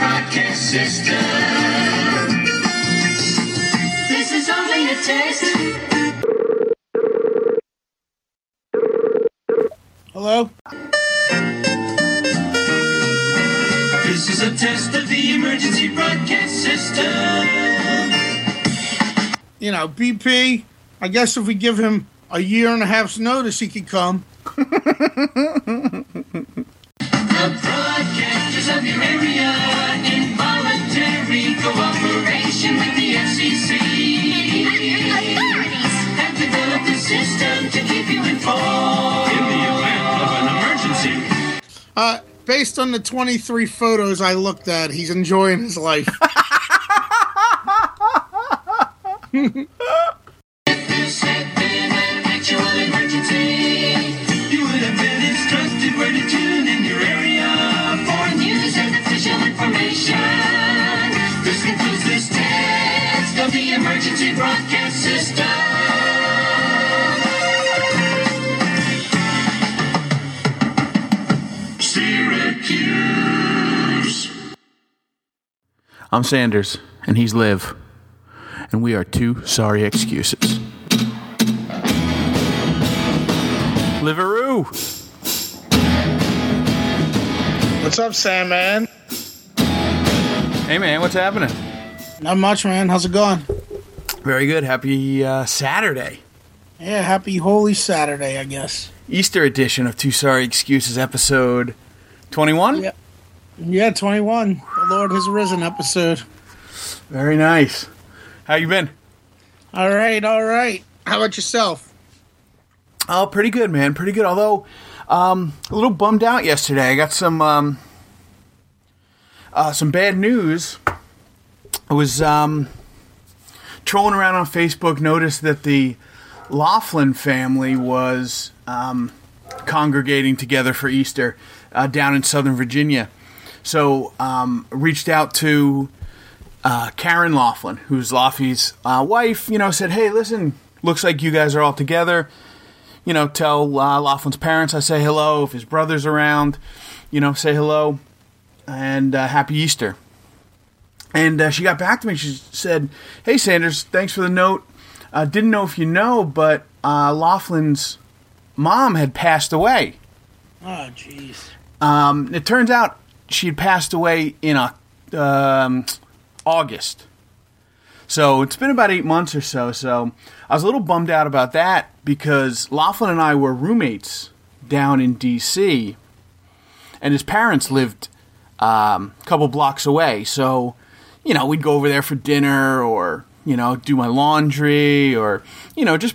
broadcast system. This is only a test. Hello? This is a test of the emergency broadcast system. You know, BP, I guess if we give him a year and a half's notice, he could come. The broadcasters of your area, involuntary cooperation with the FCC. Have developed a system to keep you informed. In the event of an emergency. Uh, based on the 23 photos I looked at, he's enjoying his life. the broadcast system. Syracuse. I'm Sanders, and he's Liv, and we are two sorry excuses. Liveroo! What's up, Sam, man? Hey man, what's happening? Not much, man. How's it going? Very good. Happy uh, Saturday. Yeah, happy Holy Saturday, I guess. Easter edition of Two Sorry Excuses, episode 21? Yeah. Yeah, 21. The Lord has risen episode. Very nice. How you been? All right, all right. How about yourself? Oh, pretty good, man. Pretty good. Although, um, a little bummed out yesterday. I got some um, uh, some bad news. It was um, trolling around on Facebook, noticed that the Laughlin family was um, congregating together for Easter uh, down in Southern Virginia. So, um, reached out to uh, Karen Laughlin, who's Laffy's uh, wife. You know, said, "Hey, listen, looks like you guys are all together." you know, tell uh, Laughlin's parents I say hello. If his brother's around, you know, say hello and uh, happy Easter. And uh, she got back to me. She said, "Hey Sanders, thanks for the note. Uh, didn't know if you know, but uh, Laughlin's mom had passed away. Oh, jeez. Um, it turns out she had passed away in uh, um, August. So it's been about eight months or so. So I was a little bummed out about that because Laughlin and I were roommates down in D.C. and his parents lived um, a couple blocks away. So you know we'd go over there for dinner or you know do my laundry or you know just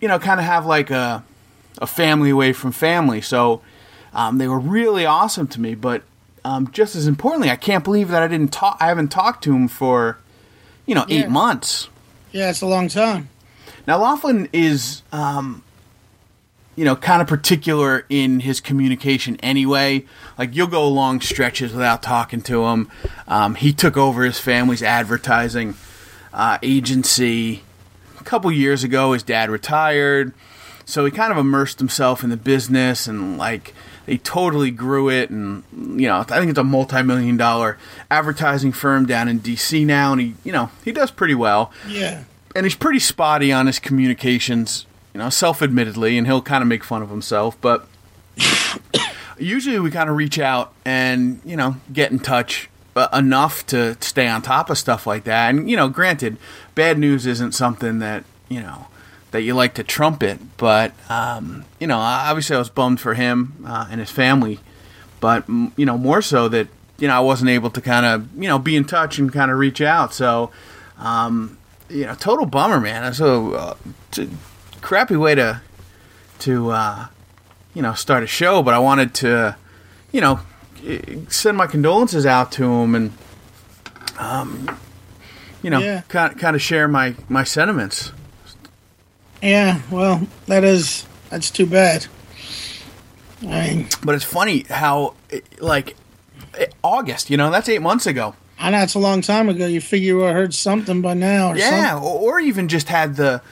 you know kind of have like a a family away from family. So um, they were really awesome to me. But um, just as importantly, I can't believe that I didn't talk. I haven't talked to him for you know Yeah. eight months. Yeah, it's a long time. Now Laughlin is, um, you know, kind of particular in his communication anyway. Like you'll go long stretches without talking to him. Um, he took over his family's advertising uh, agency a couple years ago. His dad retired, so he kind of immersed himself in the business and like they totally grew it. And you know, I think it's a multi-million dollar advertising firm down in D.C. now, and he, you know, he does pretty well Yeah. and he's pretty spotty on his communications, you know, self-admittedly, and he'll kind of make fun of himself. But usually, we kind of reach out and you know get in touch uh, enough to stay on top of stuff like that. And you know, granted, bad news isn't something that you know that you like to trumpet, but um, you know, obviously, I was bummed for him uh, and his family, but you know, more so that you know I wasn't able to kind of you know be in touch and kind of reach out. So. Um, you know, total bummer, man. So, uh, crappy way to to uh, you know start a show, but I wanted to, you know, send my condolences out to him and, um, you know, Yeah. kind kind of share my my sentiments. Yeah, well, that is, that's too bad. I mean, But it's funny how, like, eh, August, you know, that's eight months ago. I know it's a long time ago. You figure you have heard something by now or Yeah, something. or even just had the,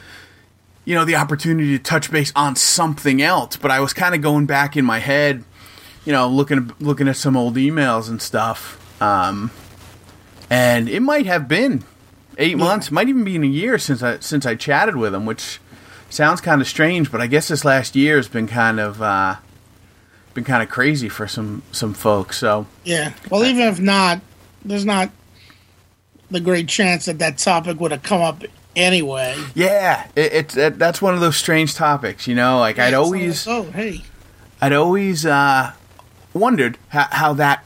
you know, the opportunity to touch base on something else. But I was kind of going back in my head, you know, looking looking at some old emails and stuff, um, and it might have been eight months, might even be in a year since I since I chatted with him, which sounds kind of strange, but I guess this last year has been kind of uh, been kind of crazy for some some folks. So Yeah. Well, even if not, there's not the great chance that that topic would have come up anyway. yeah, it, it's it, that's one of those strange topics, you know. Like I'd always. like, oh, hey. I'd always uh, wondered how, how that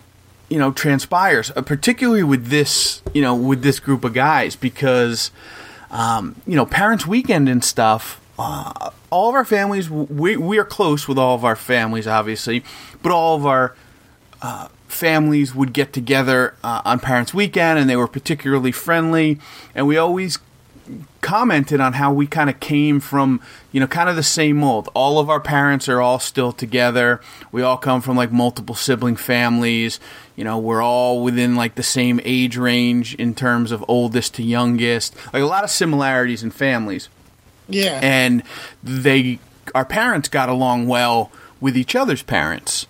you know transpires, uh, particularly with this you know with this group of guys because um, you know parents' weekend and stuff. Uh, all of our families, we we are close with all of our families, obviously, but all of our uh, families would get together uh, on parents' weekend, and they were particularly friendly, and we always commented on how we kind of came from, you know, kind of the same mold. All of our parents are all still together. We all come from like multiple sibling families. You know, we're all within like the same age range in terms of oldest to youngest. Like a lot of similarities in families. Yeah. And they, our parents got along well with each other's parents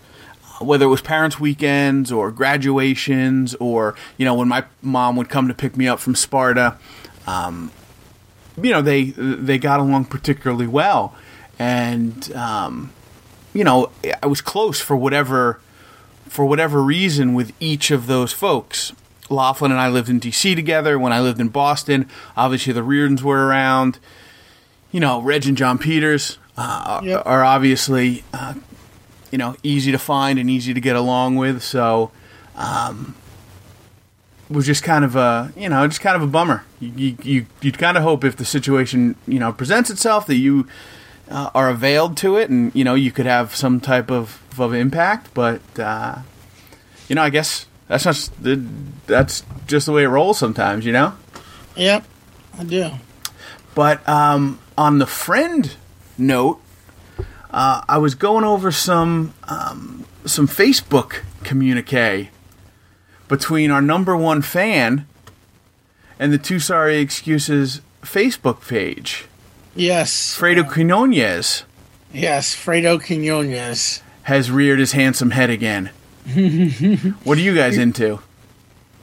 whether it was parents' weekends or graduations, or you know when my mom would come to pick me up from Sparta, um, you know they they got along particularly well, and um, you know I was close for whatever for whatever reason with each of those folks. Laughlin and I lived in D.C. together. When I lived in Boston, obviously the Reardons were around. You know, Reg and John Peters uh, Yep. are obviously uh, you know easy to find and easy to get along with. So, um, was just kind of a you know just kind of a bummer. You you, you you'd kind of hope if the situation you know presents itself that you uh, are availed to it and you know you could have some type of of impact. But uh, you know, I guess that's not the that's just the way it rolls sometimes. You know. Yep. I do. But um, on the friend note, uh, I was going over some um, some Facebook communique between our number one fan and the Two Sorry Excuses Facebook page. Yes. Fredo Quinones Yes. Fredo Quinones. has reared his handsome head again. what are you guys into?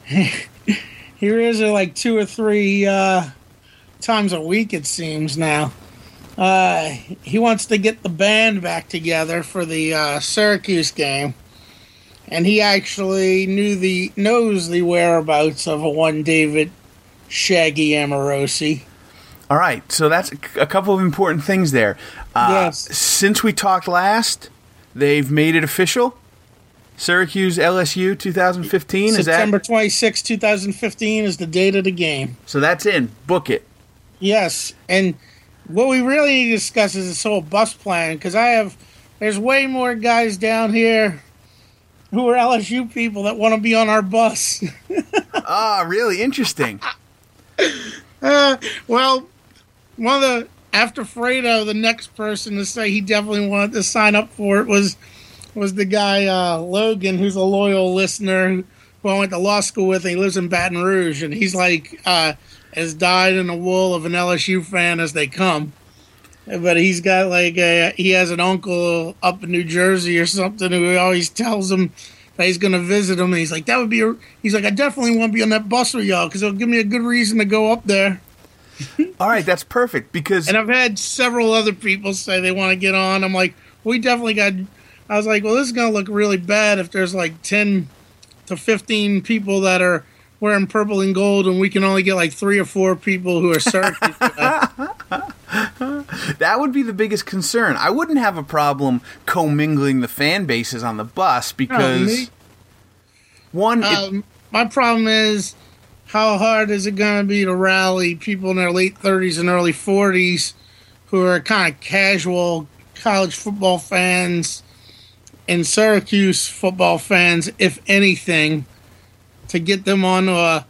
He rears it like two or three uh, times a week, it seems now. Uh, he wants to get the band back together for the uh, Syracuse game, and he actually knew the knows the whereabouts of a one David Shaggy Amorosi. All right, so that's a couple of important things there. Uh, Yes. Since we talked last, they've made it official. Syracuse LSU 2015 is September that? twenty sixth, 2015 is the date of the game. So that's in. Book it. Yes, and what we really need to discuss is this whole bus plan because I have there's way more guys down here who are LSU people that want to be on our bus. Ah, really interesting. uh, well, one of the after Fredo, the next person to say he definitely wanted to sign up for it was was the guy uh, Logan, who's a loyal listener who I went to law school with. And he lives in Baton Rouge, and he's like uh, as dyed in the wool of an LSU fan as they come. But he's got like a, he has an uncle up in New Jersey or something who always tells him that he's going to visit him. And he's like, that would be a, he's like, I definitely want to be on that bus with y'all because it'll give me a good reason to go up there. All right, that's perfect because And I've had several other people say they want to get on. I'm like, we definitely got. I was like, well, this is going to look really bad if there's like 10 to 15 people that are wearing purple and gold, and we can only get like three or four people who are Syracuse. that would be the biggest concern. I wouldn't have a problem commingling the fan bases on the bus because me- one, it, um, my problem is how hard is it going to be to rally people in their late 30s and early 40s who are kind of casual college football fans and Syracuse football fans, if anything, to get them on a,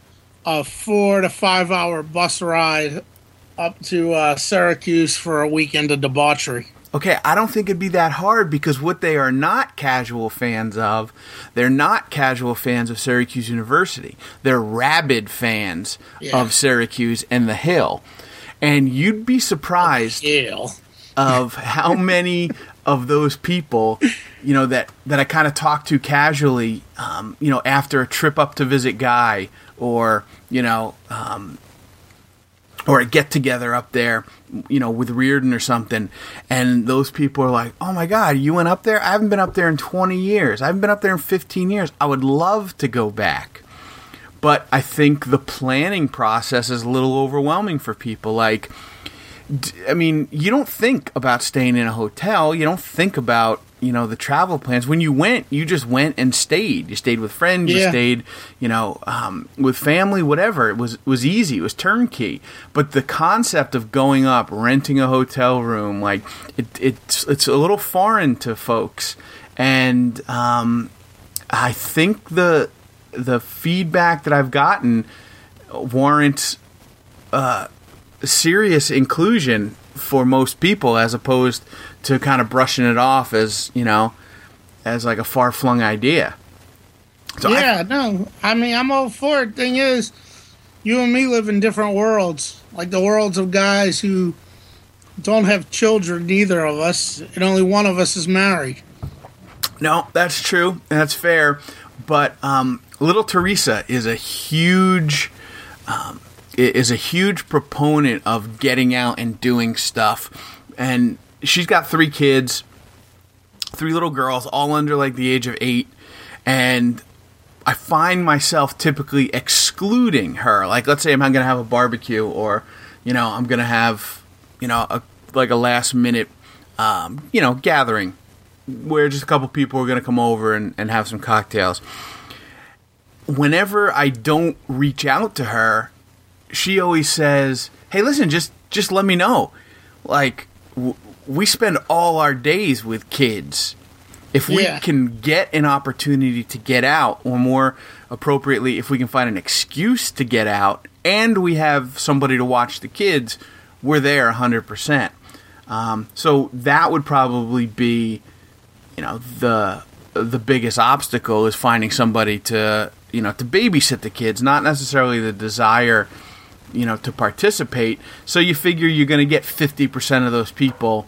a four to five hour bus ride up to uh, Syracuse for a weekend of debauchery. Okay, I don't think it'd be that hard because what they are not casual fans of, they're not casual fans of Syracuse University. They're rabid fans Yeah. of Syracuse and the Hill. And you'd be surprised of how many of those people, you know that that I kind of talk to casually, um, you know, after a trip up to visit Guy, or you know, um, or a get together up there, you know, with Reardon or something, and those people are like, "Oh my God, you went up there? I haven't been up there in 20 years. I haven't been up there in 15 years. I would love to go back." But I think the planning process is a little overwhelming for people. Like, I mean, you don't think about staying in a hotel. You don't think about you know the travel plans. When you went, you just went and stayed. You stayed with friends. You stayed, you know, um, with family. Whatever. It was was easy. It was turnkey. But the concept of going up, renting a hotel room, like it, it's it's a little foreign to folks. And um, I think the the feedback that I've gotten warrants uh, serious inclusion for most people, as opposed to kind of brushing it off as you know, as like a far flung idea. So yeah I- no. I mean, I'm all for it. Thing is, you and me live in different worlds. Like the worlds of guys who don't have children, neither of us, and only one of us is married. No, that's true. That's fair. But um, little Teresa is a huge um, is a huge proponent of getting out and doing stuff, and she's got three kids, three little girls, all under like the age of eight, and I find myself typically excluding her. Like, let's say I'm going to have a barbecue, or you know, I'm going to have you know a like a last minute um, you know gathering where just a couple people are going to come over and, and have some cocktails. Whenever I don't reach out to her, she always says, "Hey, listen, just just let me know." Like w- we spend all our days with kids. If we Yeah. can get an opportunity to get out, or more appropriately, if we can find an excuse to get out, and we have somebody to watch the kids, we're there 100%. Um, so that would probably be you know the the biggest obstacle is finding somebody to you know to babysit the kids not necessarily the desire you know to participate. So you figure you're going to get 50% of those people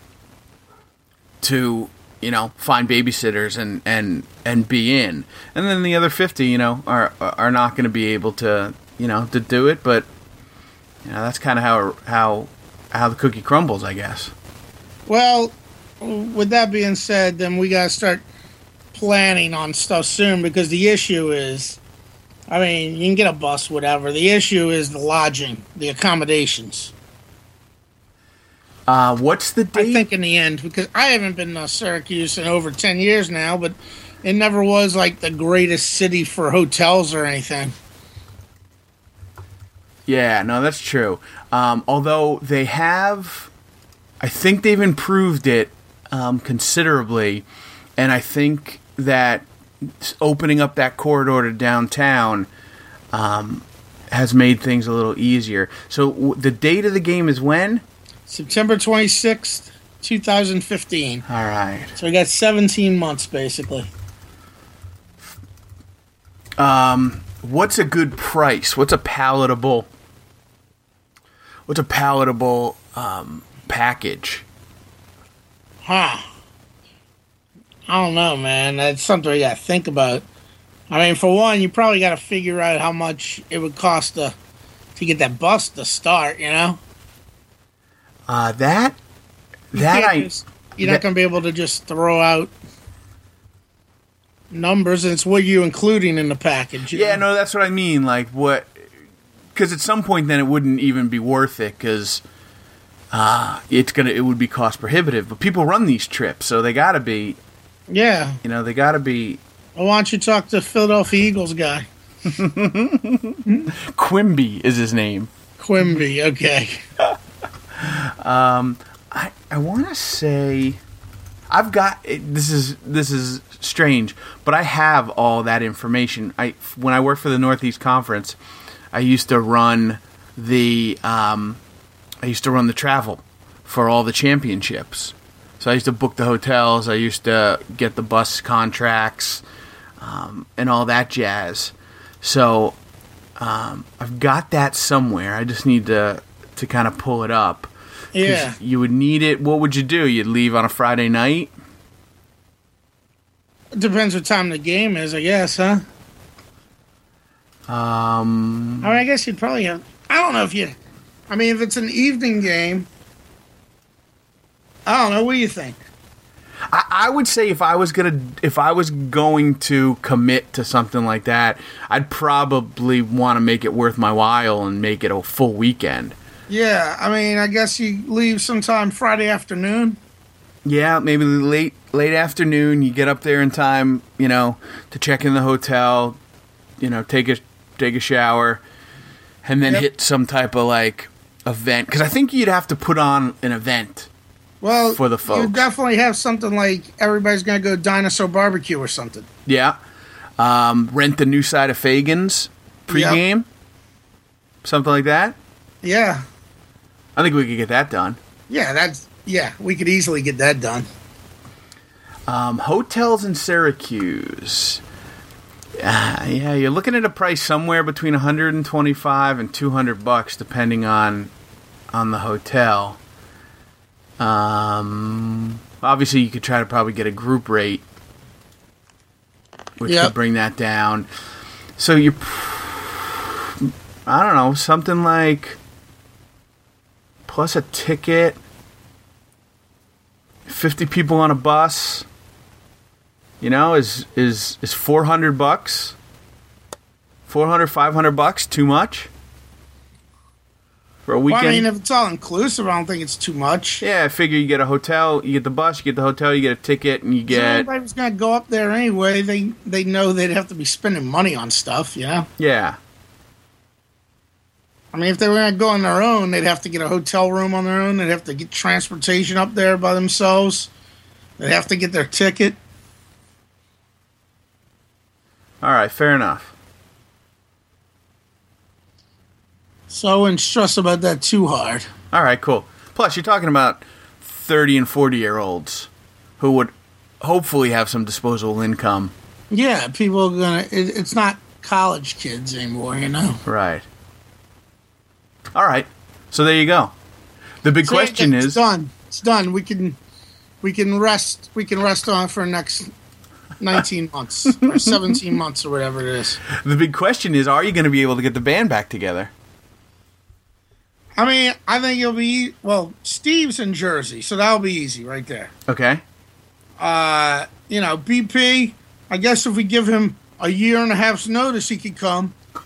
to you know find babysitters and and and be in. And then the other 50 you know are are not going to be able to you know to do it. But you know that's kind of how how how the cookie crumbles i guess. Well, with that being said, then we got to start planning on stuff soon because the issue is I mean, you can get a bus, whatever. The issue is the lodging, the accommodations. uh what's the date I think in the end, because I haven't been to Syracuse in over 10 years now, but it never was like the greatest city for hotels or anything. Yeah, no, that's true. Um, although they have, I think they've improved it um, considerably, and I think that opening up that corridor to downtown um, has made things a little easier. So w- the date of the game is when? September 26th, 2015. All right. So we got 17 months basically. What's a good price? What's a palatable? What's a palatable um, package? Huh. I don't know, man. That's something you got to think about. I mean, for one, you probably got to figure out how much it would cost to to get that bus to start. You know, Uh, that You that can't I just- you're that- not going to be able to just throw out numbers, and it's what you're including in the package. you Yeah, know? no, that's what I mean. Like what? Because at some point, then it wouldn't even be worth it because uh, it's gonna it would be cost prohibitive. But people run these trips, so they got to be. Yeah. You know, they got to be. Well, why don't you talk to Philadelphia Eagles guy, Quimby is his name. Quimby? Okay. I I want to say, I've got this is this is strange, but I have all that information. I when I worked for the Northeast Conference, I used to run the um, I used to run the travel for all the championships. So I used to book the hotels. I used to get the bus contracts um, and all that jazz. So um, I've got that somewhere. I just need to to kind of pull it up. Yeah. You would need it. What would you do? You'd leave on a Friday night. It depends what time the game is, I guess, huh? Um, I mean, I guess you'd probably have. I don't know if you. I mean, if it's an evening game, I don't know. What do you think? I, I would say if I was gonna if I was going to commit to something like that, I'd probably want to make it worth my while and make it a full weekend. Yeah, I mean, I guess you leave sometime Friday afternoon. Yeah, maybe late late afternoon. You get up there in time, you know, to check in the hotel, you know, take a take a shower, and then Yep. hit some type of like event. Because I think you'd have to put on an event. Well, For the folks, you definitely have something like everybody's gonna go dinosaur barbecue or something. Yeah, um, rent the new side of Faegan's pregame, something like that. Yeah, I think we could get that done. yeah, that's yeah. We could easily get that done. Um, hotels in Syracuse. Uh, yeah, you're looking at a price somewhere between 125 and 200 bucks, depending on on the hotel. Um, obviously, you could try to probably get a group rate, which Yep. could bring that down. So you, I don't know, something like plus a ticket, 50 people on a bus. You know, is is is 400 bucks? 400 500 bucks too much? For a Well. I mean, if it's all inclusive, I don't think it's too much. yeah, I figure you get a hotel, you get the bus, you get the hotel, you get a ticket, and you get everybody was gonna go up there anyway. They they know they'd have to be spending money on stuff. You know, yeah, I mean, if they were gonna go on their own, they'd have to get a hotel room on their own. They'd have to get transportation up there by themselves. They'd have to get their ticket. all right, fair enough. So I wouldn't stress about that too hard. All right, cool. Plus, you're talking about 30 and 40 year olds who would hopefully have some disposable income. Yeah, people are gonna. It's not college kids anymore. You know. Right. All right. So there you go. The big So question it's is done. It's done. We can we can rest. We can rest on for the next nineteen months or seventeen months or whatever it is. the big question is are you going to be able to get the band back together? I mean, I think it'll be well. Steve's in Jersey, so that'll be easy right there. Okay. Uh, you know, BP. I guess if we give him a year and a half's notice, he could come.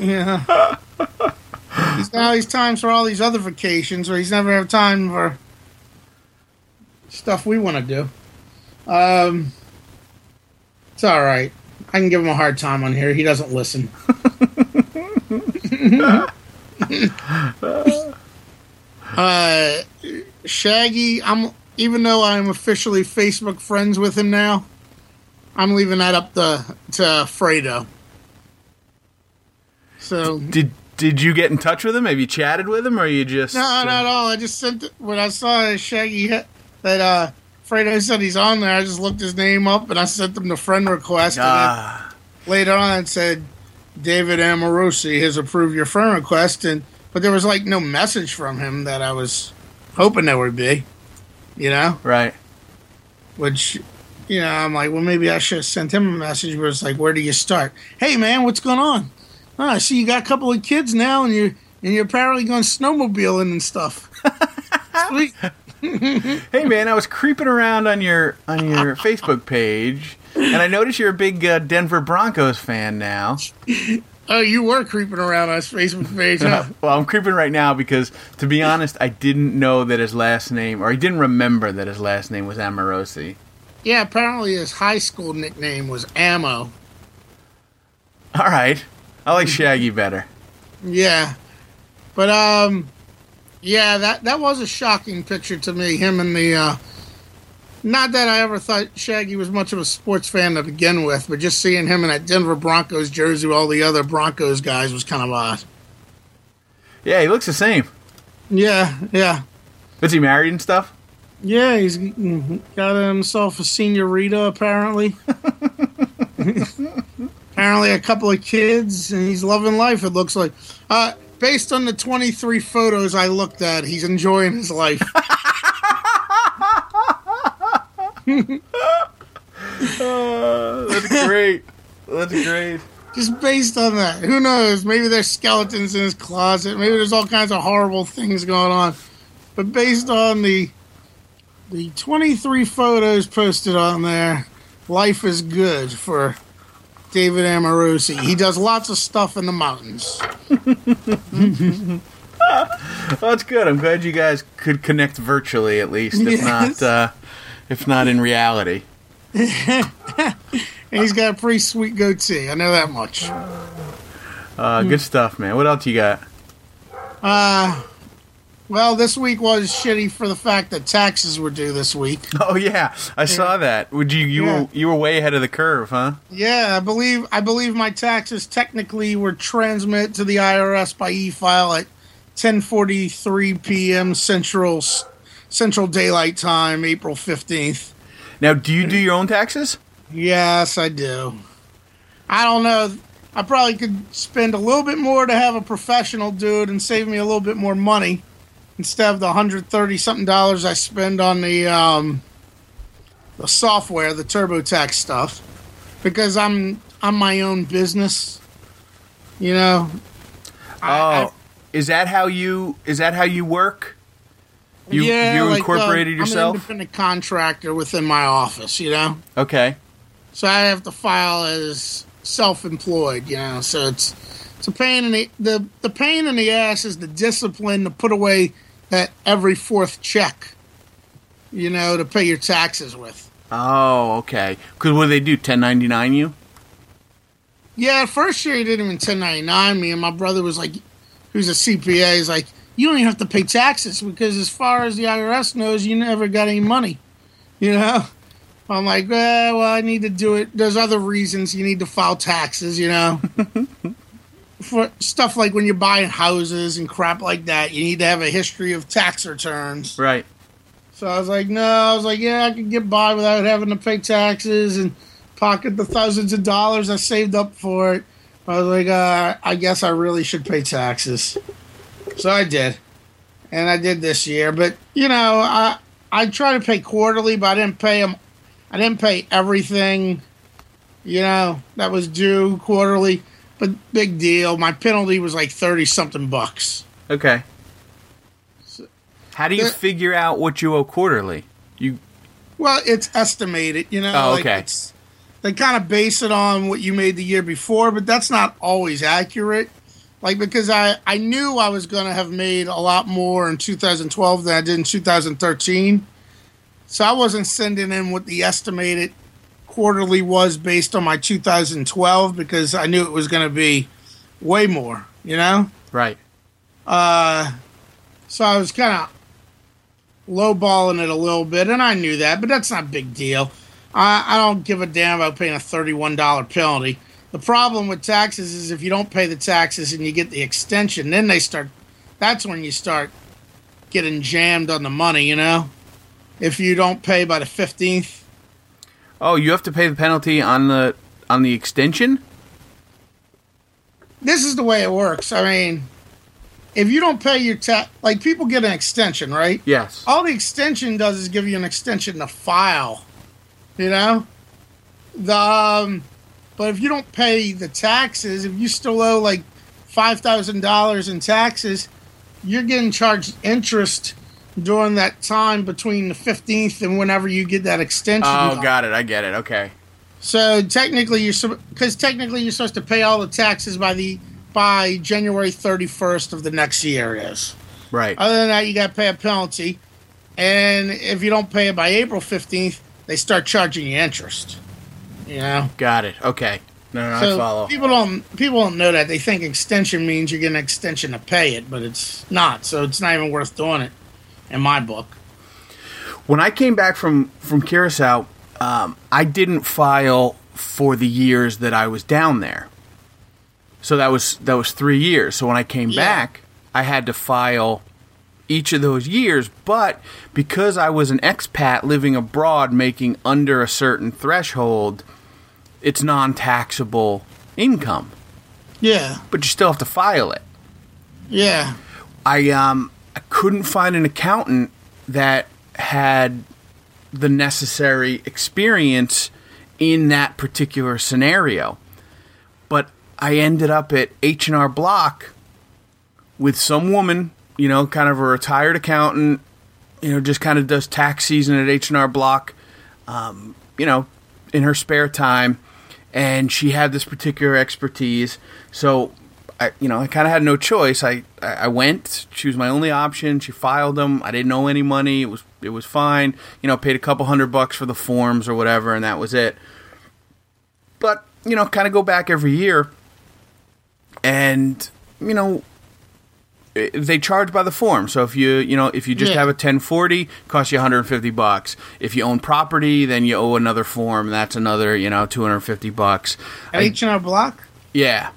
yeah. He's got all these times for all these other vacations, where he's never have time for stuff we want to do. Um, it's all right. I can give him a hard time on here. He doesn't listen. uh, Shaggy, I'm even though I'm officially Facebook friends with him now, I'm leaving that up to to Fredo. So Did did you get in touch with him? Have you chatted with him or you just No, not uh, at all. I just sent it, when I saw Shaggy hit, that uh Fredo said he's on there. I just looked his name up and I sent him the friend request. and Ah, later on said David Amorosi has approved your friend request, and but there was like no message from him that I was hoping there would be. You know. right. which you know i'm like well maybe i should have sent him a message where it's like where do you start hey man what's going on oh, i see you got a couple of kids now and you're and you're apparently going snowmobiling and stuff Sweet. Hey man, I was creeping around on your on your Facebook page and I notice you're a big uh, Denver Broncos fan now. oh you were creeping around on his facebook page huh? well, I'm creeping right now because, to be honest, I didn't know that his last name, or I didn't remember that his last name was Amorosi. yeah apparently his high school nickname was ammo All right, I like Shaggy better. yeah but um yeah that that was a shocking picture to me him and the uh not that I ever thought Shaggy was much of a sports fan to begin with, but just seeing him in that Denver Broncos jersey with all the other Broncos guys was kind of odd. Yeah, he looks the same. Yeah, yeah. Is he married and stuff? Yeah, he's got himself a senorita, apparently. apparently, a couple of kids, and he's loving life, it looks like. Uh, based on the 23 photos I looked at, he's enjoying his life. Uh, that's great. That's great. Just based on that, who knows? Maybe there's skeletons in his closet. Maybe there's all kinds of horrible things going on. But based on the the 23 photos posted on there, life is good for David Amorosi. He does lots of stuff in the mountains. Well, that's good. I'm glad you guys could connect virtually, at least, if Yes. not, uh, if not in reality. And he's got a pretty sweet goatee. I know that much. Uh, Good stuff, man. What else you got? Uh, well, this week was shitty for the fact that taxes were due this week. Oh yeah, I saw that. Would you you Yeah. were you were way ahead of the curve, huh? Yeah, I believe I believe my taxes technically were transmitted to the IRS by e-file at 10:43 p.m. Central Central Daylight Time, April 15th. Now, do you do your own taxes? Yes, I do. I don't know. I probably could spend a little bit more to have a professional do it and save me a little bit more money instead of the 130 something dollars I spend on the um, the software, the TurboTax stuff, because I'm I'm my own business. You know. I- Oh, I- is that how you is that how you work? You yeah, you like, incorporated uh, yourself? I'm an independent contractor within my office. You know. okay. So I have to file as self-employed, you know. So it's it's a pain in the the the pain in the ass is the discipline to put away that every fourth check, you know, to pay your taxes with. Oh, okay. Because what do they do? Ten ninety nine you? Yeah, first year he didn't even 1099 me, and my brother was like, who's a CPA, he's like, you don't even have to pay taxes because as far as the IRS knows, you never got any money, you know. I'm like, eh, well, I need to do it. There's other reasons you need to file taxes, you know. For stuff like when you're buying houses and crap like that, you need to have a history of tax returns. Right. So I was like, no, I was like, yeah, I can get by without having to pay taxes and pocket the thousands of dollars I saved up for it. I was like, uh, I guess I really should pay taxes. So I did, and I did this year. But you know, I I try to pay quarterly, but I didn't pay them. I didn't pay everything. You know that was due quarterly, but big deal. My penalty was like thirty something bucks. Okay. How do you The- figure out what you owe quarterly? You Well, it's estimated, you know. Oh, like okay. it's, they kind of base it on what you made the year before, but that's not always accurate. Like because I I knew I was going to have made a lot more in 2012 than I did in 2013, so I wasn't sending in what the estimated quarterly was based on my 2012 because I knew it was going to be way more, you know. right. Uh, so I was kind of lowballing it a little bit, and I knew that, but that's not a big deal. I, I don't give a damn about paying a thirty-one dollar penalty. The problem with taxes is if you don't pay the taxes and you get the extension, then they start. That's when you start getting jammed on the money, you know. If you don't pay by the fifteenth, Oh, you have to pay the penalty on the on the extension? this is the way it works. I mean, if you don't pay your tax, like people get an extension, right? Yes. all the extension does is give you an extension to file you know the um, but if you don't pay the taxes if you still owe like $5000 in taxes you're getting charged interest during that time between the 15th and whenever you get that extension Oh, done. got it. I get it. Okay. so technically you're because technically you're supposed to pay all the taxes by the by january 31st of the next year is Right. other than that, you got to pay a penalty, and if you don't pay it by April fifteenth, they start charging you interest. Know, got it. Okay. No, no, I follow. people don't people don't know that. They think extension means you get an extension to pay it, but it's not. So it's not even worth doing it, in my book. when I came back from from Curacao, um, I didn't file for the years that I was down there. So that was that was three years. So when I came Yeah. back, I had to file each of those years. But because I was an expat living abroad, making under a certain threshold, it's non-taxable income. Yeah, But you still have to file it. Yeah. I um I couldn't find an accountant that had the necessary experience in that particular scenario. But I ended up at H and R Block with some woman, you know, kind of a retired accountant, you know, just kind of does tax season at H and R Block, um, you know, in her spare time, and she had this particular expertise. So, I, you know, I kind of had no choice. I, I went. She was my only option. She filed them. I didn't owe any money. It was it was fine. You know, paid a couple hundred bucks for the forms or whatever, and that was it. But you know, kind of go back every year, and you know, they charge by the form. So if you you know if you just Yeah. have a 1040, costs you 150 bucks. If you own property, then you owe another form. That's another you know 250 bucks. At H and R Block. Yeah.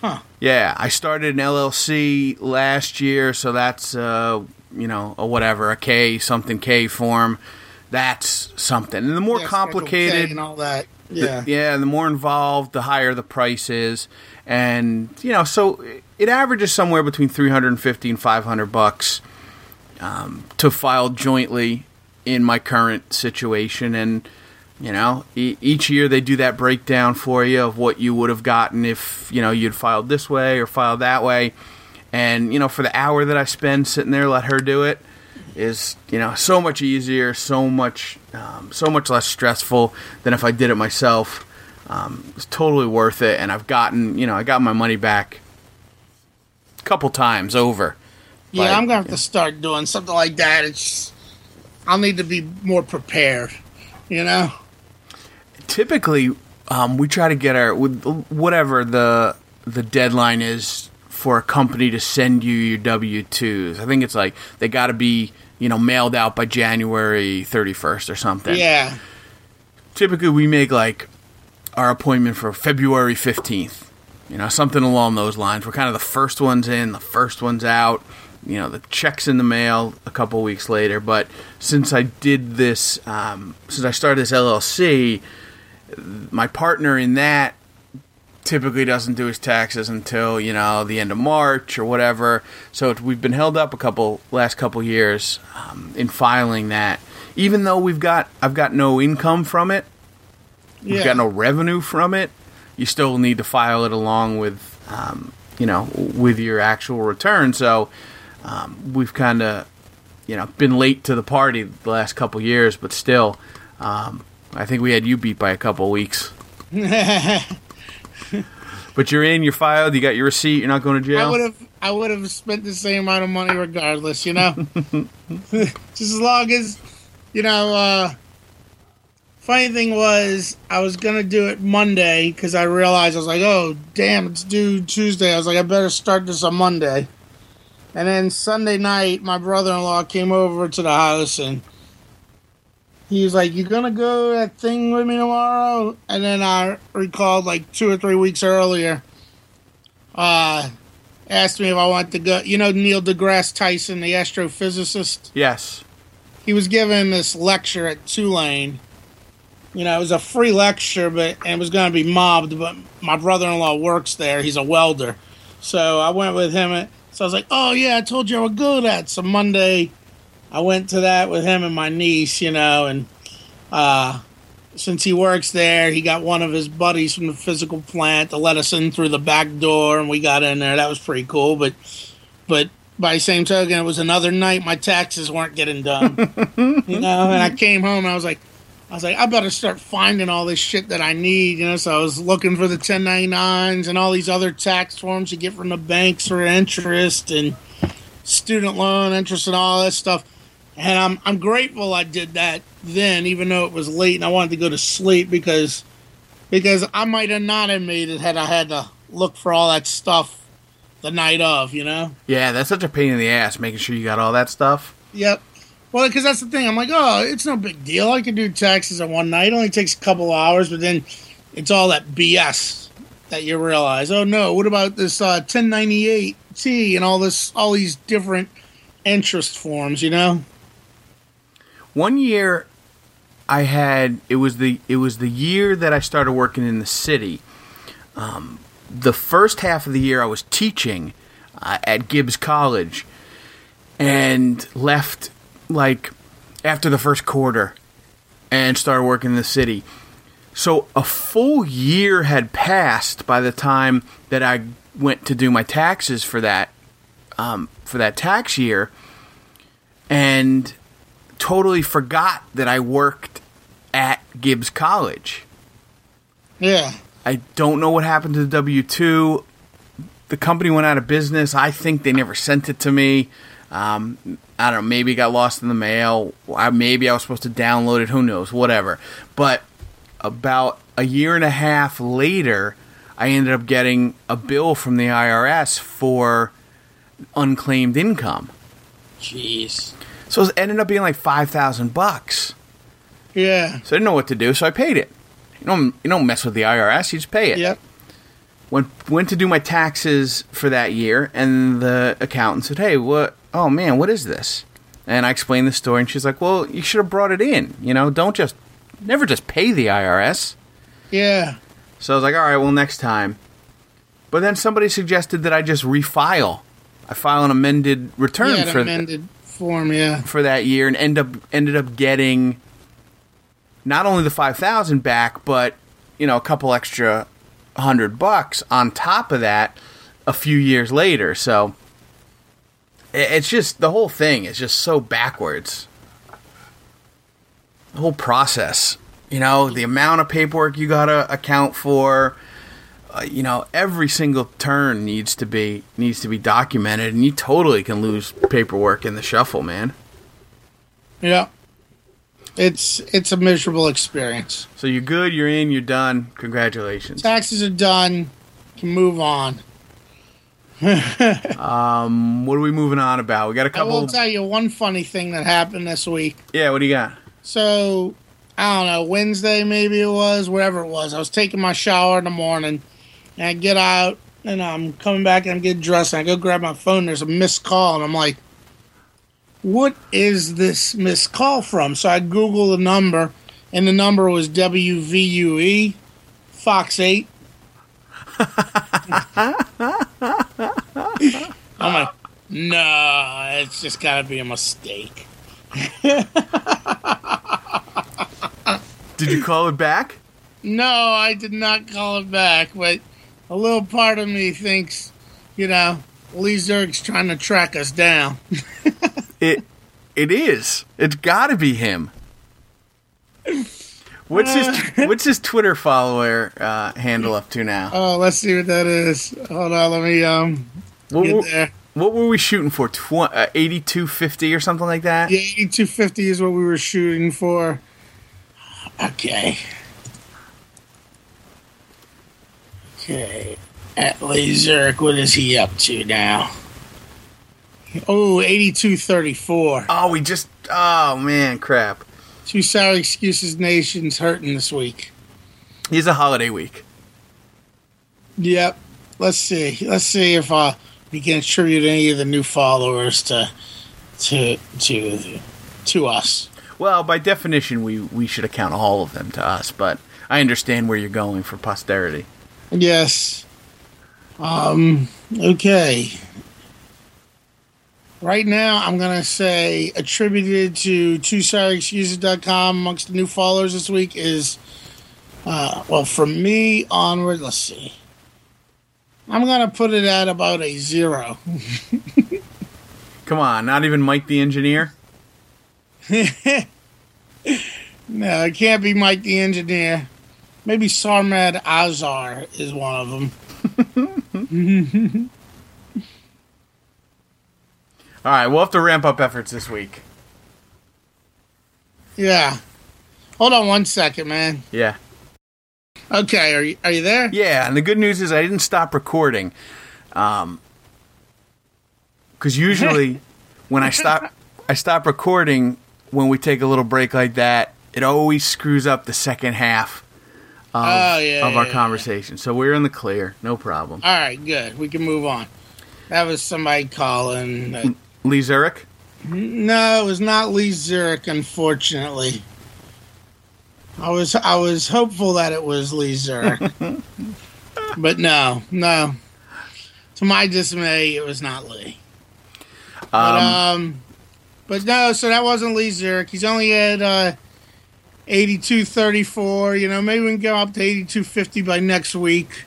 Huh. Yeah, I started an LLC last year, so that's uh, you know a whatever a K something K form. That's something. And the more Yeah, complicated, and all that. Yeah. yeah, the more involved, the higher the price is, and you know, so it averages somewhere between three hundred and fifty and five hundred bucks um, to file jointly in my current situation, and you know, e- each year they do that breakdown for you of what you would have gotten if you know you'd filed this way or filed that way, and you know, for the hour that I spend sitting there, let her do it is you know so much easier, so much um, so much less stressful than if I did it myself. Um, it's totally worth it, and I've gotten you know I got my money back a couple times over. Yeah, Like, I'm gonna have to start doing something like that. It's I'll need to be more prepared. You know. Typically, um, we try to get our whatever the the deadline is for a company to send you your W twos. I think it's like they got to be you know mailed out by January 31st or something. Yeah. typically we make like our appointment for February 15th. You know, something along those lines. We're kind of the first ones in, the first ones out. You know, the check's in the mail a couple weeks later. But since I did this, um, since I started this LLC, my partner in that typically doesn't do his taxes until you know the end of March or whatever. So we've been held up a couple last couple years um, in filing that. Even though we've got I've got no income from it, Yeah. we've got no revenue from it. You still need to file it along with um, you know with your actual return. So um, we've kind of you know been late to the party the last couple years, but still. Um, I think we had you beat by a couple weeks. But you're in, you're filed, you got your receipt, you're not going to jail. I would have I would have spent the same amount of money regardless, you know. Just as long as you know. uh Funny thing was, I was gonna do it Monday because I realized I was like, "Oh, damn, it's due Tuesday." I was like, "I better start this on Monday." And then Sunday night, my brother-in-law came over to the house and he was like, "You gonna go to that thing with me tomorrow?" And then I recalled like two or three weeks earlier, uh, asked me if I wanted to go. You know Neil deGrasse Tyson, the astrophysicist. yes. He was giving this lecture at Tulane. You know, it was a free lecture, but and it was going to be mobbed. But my brother-in-law works there; he's a welder, so I went with him. So I was like, "Oh yeah, I told you I would go to that." So Monday, I went to that with him and my niece. You know, and uh, since he works there, he got one of his buddies from the physical plant to let us in through the back door, and we got in there. That was pretty cool. But, but by the same token, it was another night my taxes weren't getting done. you know, and I came home and I was like, I was like, I better start finding all this shit that I need. You know, so I was looking for the 1099s and all these other tax forms you get from the banks for interest and student loan interest and all that stuff. And I'm I'm grateful I did that then, even though it was late and I wanted to go to sleep because because I might have not have made it had I had to look for all that stuff the night of, you know. Yeah, that's such a pain in the ass making sure you got all that stuff. Yep. Well, because that's the thing. I'm like, oh, it's no big deal. I can do taxes in one night. It only takes a couple hours, but then it's all that BS that you realize. Oh no, what about this uh, 1098T and all this, all these different interest forms? You know? One year I had it was the it was the year that I started working in the city. Um, the first half of the year I was teaching uh, at Gibbs College and left like after the first quarter and started working in the city. So a full year had passed by the time that I went to do my taxes for that um, for that tax year, and totally forgot that I worked at Gibbs College. Yeah. I don't know what happened to the W two. The company went out of business. I think they never sent it to me. Um, I don't know. Maybe it got lost in the mail. I, maybe I was supposed to download it. Who knows? Whatever. But about a year and a half later, I ended up getting a bill from the IRS for unclaimed income. Jeez. So it ended up being like five thousand bucks. Yeah. So I didn't know what to do. So I paid it. You don't you don't mess with the IRS. You just pay it. Yep. went went to do my taxes for that year, and the accountant said, "Hey, what? Oh man, what is this?" And I explained the story, and she's like, "Well, you should have brought it in. You know, don't just never just pay the IRS." Yeah. So I was like, "All right, well, next time." But then somebody suggested that I just refile. I file an amended return yeah, for amended form, yeah. for that year, and end up ended up getting not only the five thousand back, but you know a couple extra hundred bucks on top of that a few years later. So it's just the whole thing is just so backwards. The whole process, you know, the amount of paperwork you gotta account for. Uh, you know, every single turn needs to be needs to be documented, and you totally can lose paperwork in the shuffle, man. Yeah. It's it's a miserable experience. So you're good, you're in, you're done. Congratulations. Taxes are done. Can move on. Um, what are we moving on about? We got a I will tell you one funny thing that happened this week. yeah, what do you got? So, I don't know, Wednesday maybe it was, whatever it was. I was taking my shower in the morning, and I get out, and I'm coming back, and I'm getting dressed, and I go grab my phone. There's a missed call, and I'm like, what is this missed call from? So I Google the number, and the number was WVUE, Fox 8. I'm like, no, it's just got to be a mistake. Did you call it back? No, I did not call it back, but a little part of me thinks, you know, Lee Zurik's trying to track us down. It, it is. It's got to be him. What's his What's his Twitter follower uh, handle up to now? Oh, let's see what that is. Hold on, let me um What, were- what were we shooting for? Tw- uh, Eighty two fifty or something like that. Yeah, 8250 is what we were shooting for. Okay. Okay. At Lee what is he up to now? Oh, 8234. Oh, we just. Oh man, crap. Two sorry excuses nation's hurting this week. He's a holiday week. Yep. Let's see. Let's see if uh, we can attribute any of the new followers to to to to us. Well, by definition, we we should account all of them to us. But I understand where you're going for posterity. Yes. Um. Okay. Right now, I'm gonna say attributed to two sorry excuses.com amongst the new followers this week is, uh, well, from me onward. Let's see. I'm gonna put it at about a zero. Come on, not even Mike the engineer. No, it can't be Mike the engineer. Maybe Sarmad Azar is one of them. All right, we'll have to ramp up efforts this week. Yeah. Hold on one second, man. Yeah. Okay, are you are you there? Yeah, and the good news is I didn't stop recording. Um, because usually when I stop, I stop recording when we take a little break like that. It always screws up the second half of, Oh, yeah, of our yeah, conversation. So we're in the clear, no problem. All right, good. We can move on. That was somebody calling. Uh, Lee Zurik. no, it was not Lee Zurik, unfortunately. I was I was hopeful that it was Lee Zurik, but no, no. To my dismay, it was not Lee. But Um, um, but no. So that wasn't Lee Zurik. He's only at uh, 82-34. You know, maybe we can go up to 82-50 by next week.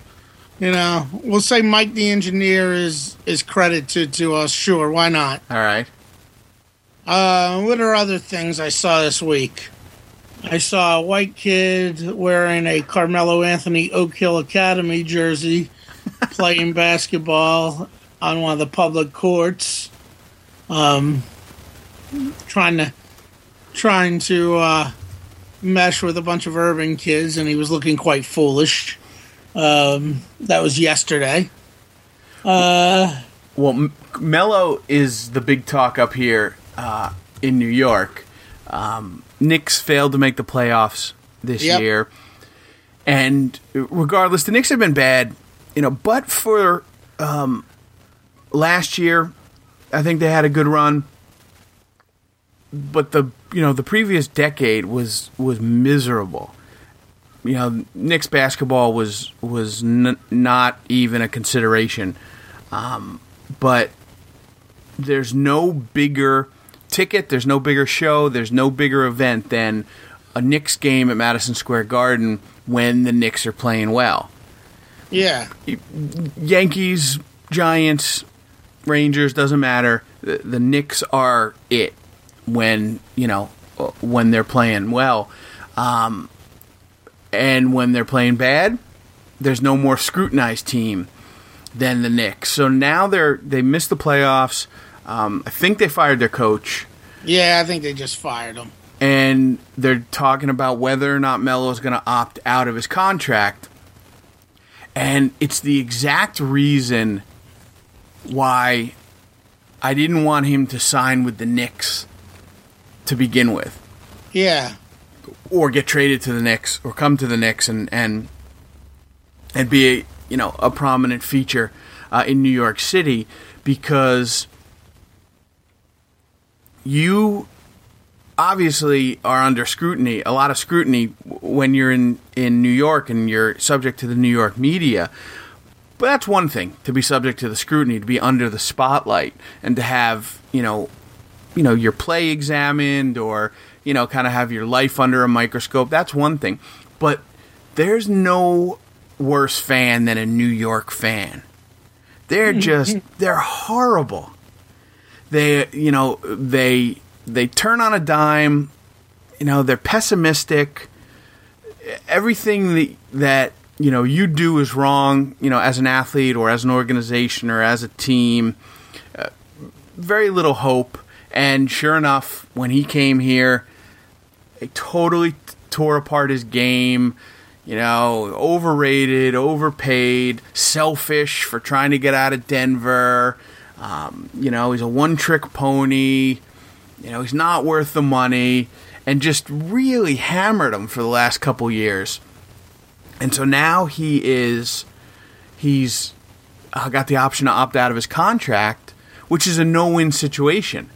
You know, we'll say Mike the engineer is is credited to us. Sure, why not? All right. Uh, what are other things I saw this week? I saw a white kid wearing a Carmelo Anthony Oak Hill Academy jersey playing basketball on one of the public courts. Um, trying to trying to uh, mesh with a bunch of urban kids, and he was looking quite foolish. Um, that was yesterday. Uh, Well, M- Melo is the big talk up here uh, in New York. Um, Knicks failed to make the playoffs this Yep. year, and regardless, the Knicks have been bad. You know, but for um, last year, I think they had a good run. But the you know the previous decade was was miserable. You know, Knicks basketball was was n- not even a consideration but there's no bigger ticket, there's no bigger show, there's no bigger event than a Knicks game at Madison Square Garden when the Knicks are playing well. yeah, Yankees, Giants, Rangers doesn't matter. The, the Knicks are it when you know when they're playing well, um, and when they're playing bad, there's no more scrutinized team than the Knicks. So now they're they missed the playoffs. Um, I think they fired their coach, yeah. I think they just fired him. and they're talking about whether or not Melo is going to opt out of his contract. And it's the exact reason why I didn't want him to sign with the Knicks to begin with, Yeah, or get traded to the Knicks, or come to the Knicks and and and be a you know a prominent feature uh, in New York City because you obviously are under scrutiny, a lot of scrutiny when you're in in New York and you're subject to the New York media. But that's one thing to be subject to the scrutiny, to be under the spotlight, and to have you know, you know your play examined or you know kind of have your life under a microscope. That's one thing, but there's no worse fan than a New York fan. They're hmm. just they're horrible they you know they they turn on a dime you know they're pessimistic. Everything that that you know you do is wrong you know as an athlete or as an organization or as a team. Uh, very little hope. And sure enough when he came here they totally t- tore apart his game you know overrated overpaid selfish for trying to get out of denver um, you know, he's a one trick pony. You know, he's not worth the money. And just really hammered him for the last couple years. And so now he is, he's uh, got the option to opt out of his contract, which is a no win situation.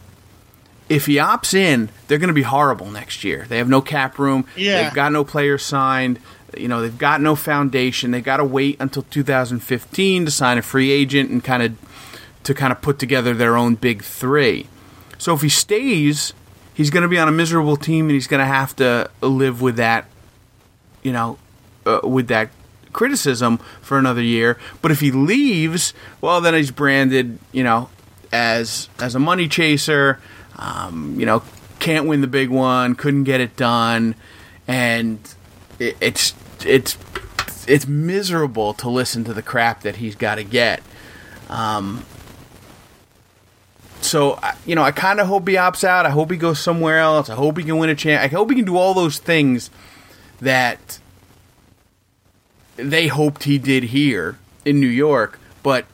If he opts in, they're going to be horrible next year. They have no cap room. Yeah. They've got no players signed. You know, they've got no foundation. They got to wait until 2015 to sign a free agent and kind of to kind of put together their own big three. So if he stays, he's going to be on a miserable team, and he's going to have to live with that, you know, uh, with that criticism for another year. But if he leaves, well, then he's branded, you know, as as a money chaser. Um, you know, can't win the big one, couldn't get it done, and it, it's it's it's miserable to listen to the crap that he's got to get. Um, so you know, I kind of hope he opts out. I hope he goes somewhere else. I hope he can win a champ. I hope he can do all those things that they hoped he did here in New York, but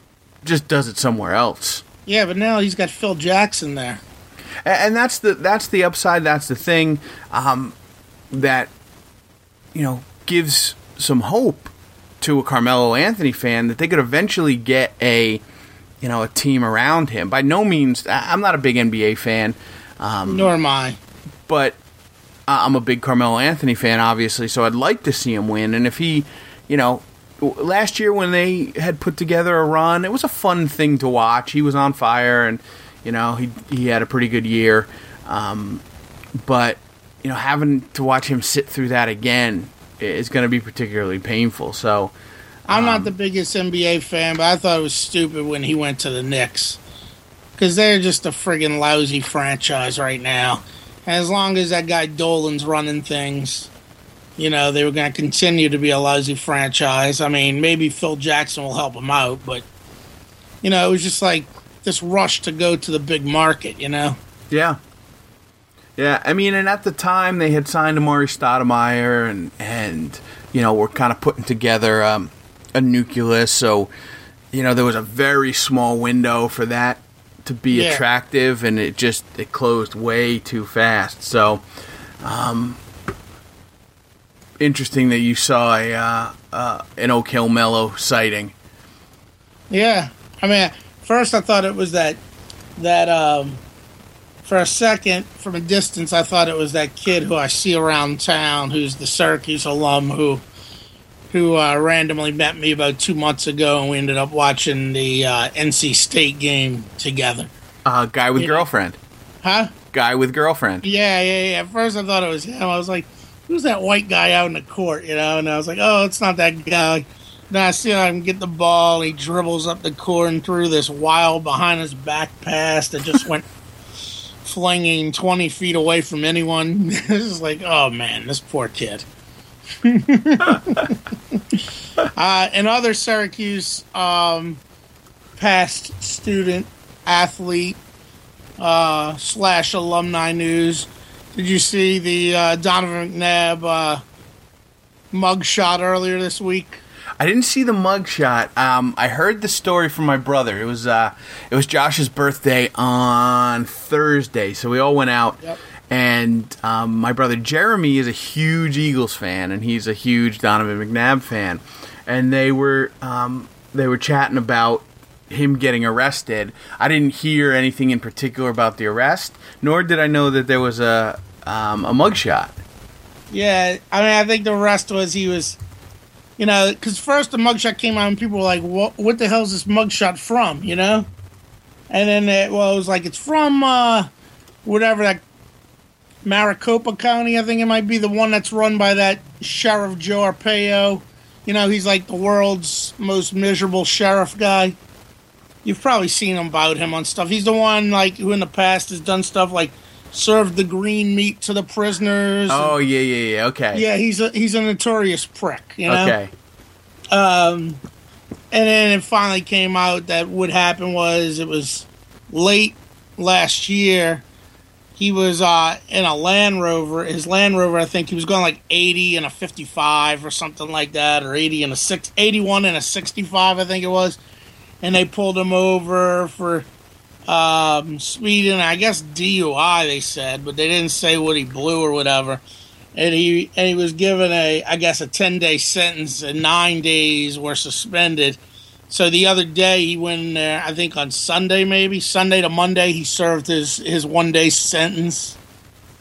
just does it somewhere else. yeah. But now he's got Phil Jackson there. And that's the that's the upside. That's the thing um, that you know gives some hope to a Carmelo Anthony fan that they could eventually get a you know a team around him. By no means, I'm not a big NBA fan, um, Nor am I. but I'm a big Carmelo Anthony fan, obviously. So I'd like to see him win. And if he, you know. Last year, when they had put together a run, it was a fun thing to watch. He was on fire, and you know he he had a pretty good year. Um, but you know, having to watch him sit through that again is going to be particularly painful. So, I'm not the biggest NBA fan, but I thought it was stupid when he went to the Knicks because they're just a friggin' lousy franchise right now. And as long as that guy Dolan's running things, you know, they were going to continue to be a lousy franchise. I mean, maybe Phil Jackson will help him out, but you know, it was just like this rush to go to the big market. You know, yeah. Yeah, I mean, and at the time they had signed Amar'e Stoudemire and and you know were kind of putting together um, a nucleus, so you know there was a very small window for that to be Yeah. attractive, and it just it closed way too fast. So, um, interesting that you saw a uh, uh, an Oak Hill Melo sighting. Yeah, I mean, first I thought it was that that um, for a second from a distance I thought it was that kid who I see around town who's the Syracuse alum who who uh, randomly met me about two months ago and we ended up watching the uh, NC State game together. Uh, guy with Yeah. girlfriend. Huh? Guy with girlfriend. Yeah, yeah, yeah. At first I thought it was him. I was like, who's that white guy out in the court, you know? And I was like, oh, it's not that guy. Then I see him get the ball. He dribbles up the court and threw this wild behind his back pass that just went flinging 20 feet away from anyone. it's like, oh man, this poor kid. uh, and other Syracuse um, past student athlete uh, slash alumni news. Did you see the uh, Donovan McNabb uh, mugshot earlier this week? I didn't see the mugshot. Um, I heard the story from my brother. It was uh, it was Josh's birthday on Thursday, so we all went out. Yep. And um, my brother Jeremy is a huge Eagles fan, and he's a huge Donovan McNabb fan. And they were um, they were chatting about him getting arrested. I didn't hear anything in particular about the arrest, nor did I know that there was a um, a mugshot. Yeah, I mean, I think the rest was he was, you know, because first the mugshot came out and people were like, "What? What the hell is this mugshot from?" You know, and then it, well, it was like it's from uh, whatever that Maricopa County. I think it might be the one that's run by that Sheriff Joe Arpaio. You know, he's like the world's most miserable sheriff guy. You've probably seen him about him on stuff. He's the one like who in the past has done stuff like served the green meat to the prisoners. and- Oh yeah, yeah, yeah. Okay. yeah, he's a he's a notorious prick, you know. Okay. Um, and then it finally came out that what happened was it was late last year. He was uh, in a Land Rover. His Land Rover, I think he was going like 80 and a 55 or something like that, or 80 and a six, 81 and a 65, I think it was. And they pulled him over for um, speeding, I guess DUI, they said, but they didn't say what he blew or whatever and he and he was given a I guess a ten day sentence and nine days were suspended. So the other day he went in there, I think on Sunday maybe Sunday to Monday he served his his one day sentence.